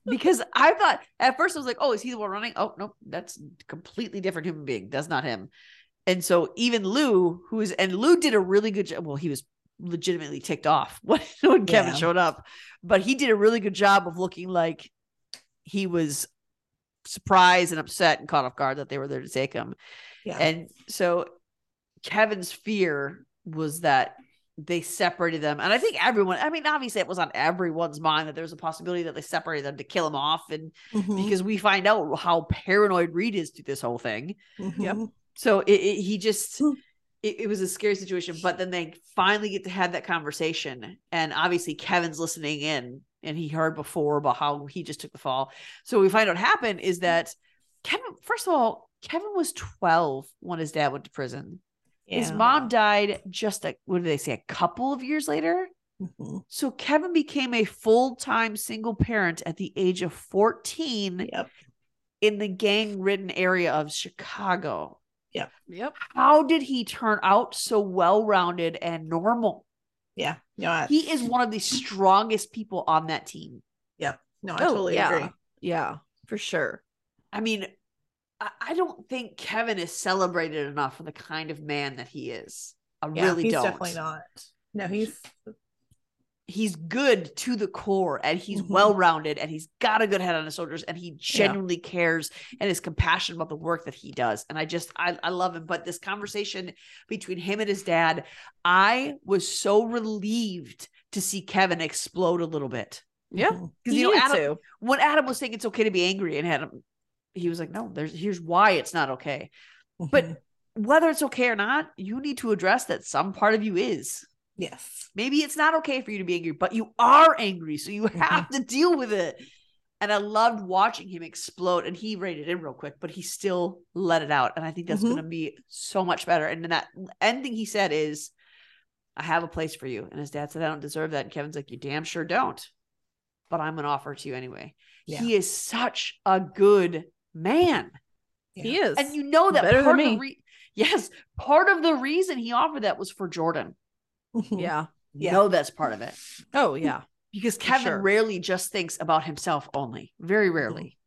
because I thought at first I was like, oh, is he the one running? Oh, no, that's a completely different human being. That's not him. And so even Lou, who is and Lou did a really good job. Well, he was legitimately ticked off when, when Kevin Yeah. showed up, but he did a really good job of looking like he was surprised and upset and caught off guard that they were there to take him. Yeah. And so Kevin's fear was that they separated them. And I think everyone, I mean, obviously it was on everyone's mind that there was a possibility that they separated them to kill him off. And Mhm. because we find out how paranoid Reed is to this whole thing. Mhm. So it, it- he just, Hmm. It, it was a scary situation. But then they finally get to have that conversation. And obviously Kevin's listening in and he heard before about how he just took the fall. So we find out what happened is that Kevin, first of all, Kevin was 12 when his dad went to prison. His mom died just a, what did they say, a couple of years later? Mhm. So Kevin became a full time single parent at the age of 14 Yep. in the gang ridden area of Chicago. Yep. Yep. How did he turn out so well rounded and normal? Yeah. No, He is one of the strongest people on that team. Yeah. No, I Oh, totally yeah. agree. Yeah, for sure. I mean, I, I don't think Kevin is celebrated enough for the kind of man that he is. I Yeah, really he's don't. definitely not. No, he's He's good to the core and he's Mhm. well rounded and he's got a good head on his shoulders and he genuinely cares and is compassionate about the work that he does. And I just, I, I love him. But this conversation between him and his dad, I was so relieved to see Kevin explode a little bit. Yeah. Because, you know, Adam, to. when Adam was saying it's okay to be angry and Adam, he was like, no, there's, here's why it's not okay. But Mhm. whether it's okay or not, you need to address that some part of you is. Yes. Maybe it's not okay for you to be angry, but you are angry. So you have to deal with it. And I loved watching him explode. And he rated in real quick, but he still let it out. And I think that's Mhm. going to be so much better. And then that ending he said is, I have a place for you. And his dad said, I don't deserve that. And Kevin's like, You damn sure don't. But I'm going to offer it to you anyway. Yeah. He is such a good man. He is. And you know that Better than part of the me. re- yes, part of the reason he offered that was for Jordan. Mhm. yeah. You Yeah. know that's part of it. Oh, yeah. Because Kevin sure. rarely just thinks about himself only. Very Mm-hmm. rarely.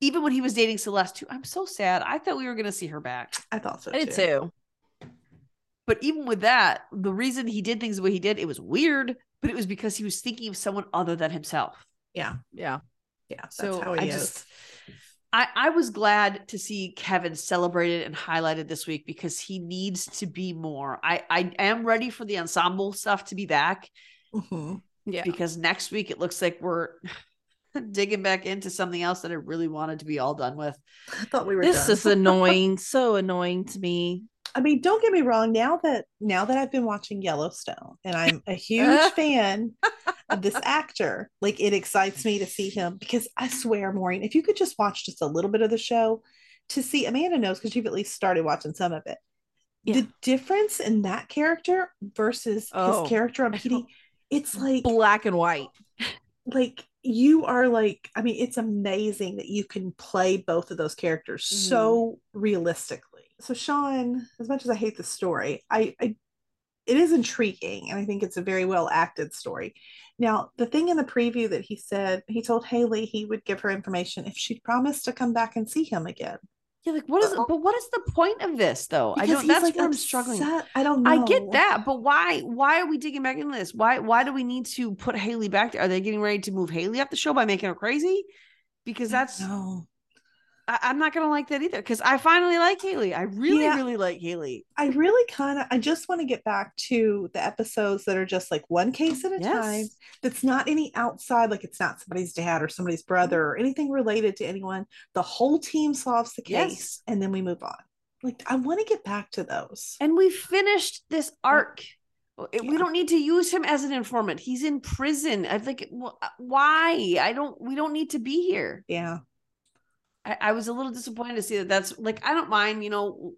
Even when he was dating Celeste too. I'm so sad. I thought we were gonna see her back. I thought so I did too. But even with that, the reason he did things the way he did, it was weird, but it was because he was thinking of someone other than himself. Yeah. Yeah. Yeah. That's So how I he is. just I, I was glad to see Kevin celebrated and highlighted this week because he needs to be more. I, I am ready for the ensemble stuff to be back Mhm. Yeah. because next week it looks like we're digging back into something else that I really wanted to be all done with. I thought we were This done. is annoying. So annoying to me. I mean, don't get me wrong. Now that now that I've been watching Yellowstone and I'm a huge fan of this actor, like it excites me to see him because I swear, Maureen, if you could just watch just a little bit of the show to see Amanda knows because you've at least started watching some of it. Yeah. The difference in that character versus Oh, his character on PD, it's like Black and white. like you are like i mean it's amazing that you can play both of those characters so mm-hmm. realistically so sean as much as i hate the story I, I it is intriguing and i think it's a very well acted story now the thing in the preview that he said he told haley he would give her information if she promised to come back and see him again Yeah, like what is it? But what is the point of this though? I Because don't he's, that's like, where I'm struggling. i don't know I get that, but why? Why are we digging back into this? Why? Why do we need to put Haley back there? Are they getting ready to move Haley off the show by making her crazy? Because that's no I, I'm not gonna like that either. Because I finally like Haley. I really, Yeah. really like Haley. I really kind of I just want to get back to the episodes that are just like one case at a time. That's not any outside, like it's not somebody's dad or somebody's brother or anything related to anyone. The whole team solves the case Yes. and then we move on. Like I want to get back to those. And we finished this arc. It- We don't need to use him as an informant. He's in prison. I think wh- uh, why? I don't. We don't need to be here. Yeah. I, I was a little disappointed to see that. That's like I don't mind. You know,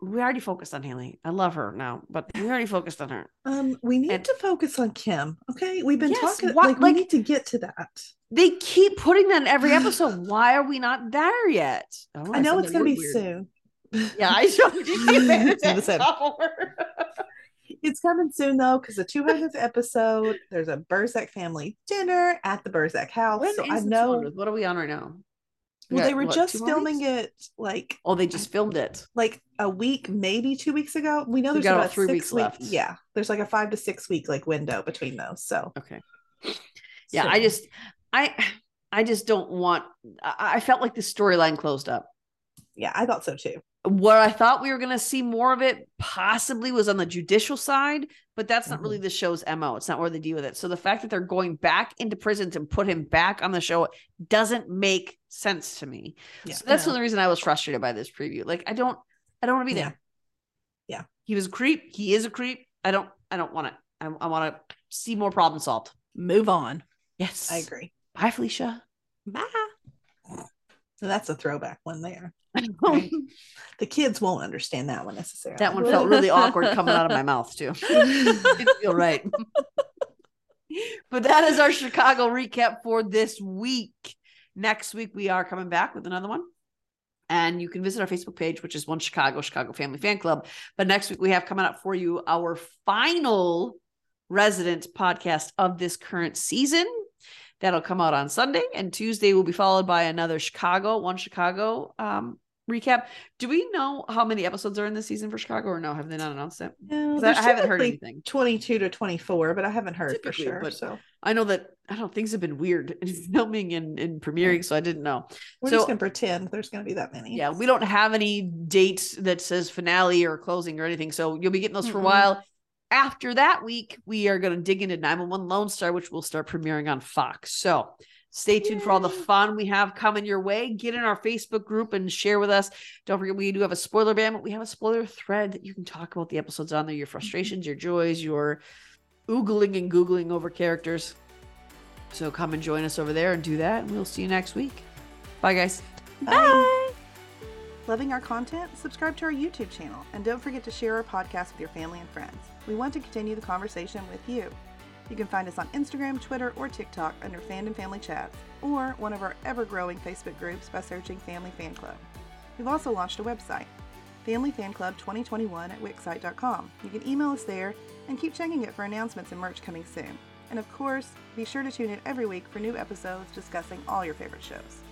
we already focused on Haley. I love her now, but we already focused on her. Um, we need And- to focus on Kim. Okay. We've been Yes, talking what- like, like- we need to get to that. They keep putting that in every episode. Why are we not there yet? Oh, I know it's gonna be weird. soon. Yeah, I don't. Listen. It's coming soon though, because the 200th episode, there's a Burzek family dinner at the Burzek house. When so is I know 200th? What are we on right now? We Well, they were what, just filming weeks? it like Oh, they just filmed it. like a week, maybe two weeks ago. We know We there's got about about three six weeks week- left. Yeah, there's like a five to six week like window between those. So Okay. Yeah, I just, I, I just don't want. I, I felt like the storyline closed up. yeah, I thought so too. What I thought we were going to see more of it possibly was on the judicial side, but that's not Mm-hmm. really the show's mo. It's not where they deal with it. So the fact that they're going back into prison to put him back on the show doesn't make sense to me. Yeah, So that's the reason I was frustrated by this preview. Like I don't, I don't want to be Yeah. there. Yeah. he was a creep. He is a creep. I don't, I don't want it. I, I want to see more problem solved. Move on. Yes, I agree. Bye, Felicia. Bye. So that's a throwback one there. Right. The kids won't understand that one necessarily. That one felt really awkward coming out of my mouth too. Right. but that is our Chicago recap for this week. Next week we are coming back with another one. And you can visit our Facebook page, which is One Chicago, Chicago Family Fan Club. But next week, we have coming up for you our final resident podcast of this current season. That'll come out on Sunday, and Tuesday will be followed by another Chicago, One Chicago um, recap. Do we know how many episodes are in this season for Chicago, or no? Have they not announced it? No, I, I haven't heard anything. 22 to 24, but I haven't heard Typically, for sure. but- so I know that I don't things have been weird in filming and, and premiering, so I didn't know. we're so- just gonna pretend there's gonna be that many. Yeah, we don't have any dates that says finale or closing or anything. So you'll be getting those for a while. After that week, we are going to dig into 911 Lone Star, which will start premiering on Fox. So stay tuned for all the fun we have coming your way. Get in our Facebook group and share with us. Don't forget, we do have a spoiler ban, but we have a spoiler thread that you can talk about the episodes on there, your mm-hmm. frustrations, your joys, your oogling and googling over characters. So come and join us over there and do that. And we'll see you next week. Bye, guys. Bye. Loving our content? Subscribe to our YouTube channel and don't forget to share our podcast with your family and friends. We want to continue the conversation with you. You can find us on Instagram, Twitter, or TikTok under Fandom Family Chats, or one of our ever growing Facebook groups by searching Family Fan Club. We've also launched a website, Family Fan Club 2021 at Wixsite.com. You can email us there and keep checking it for announcements and merch coming soon. And of course, be sure to tune in every week for new episodes discussing all your favorite shows.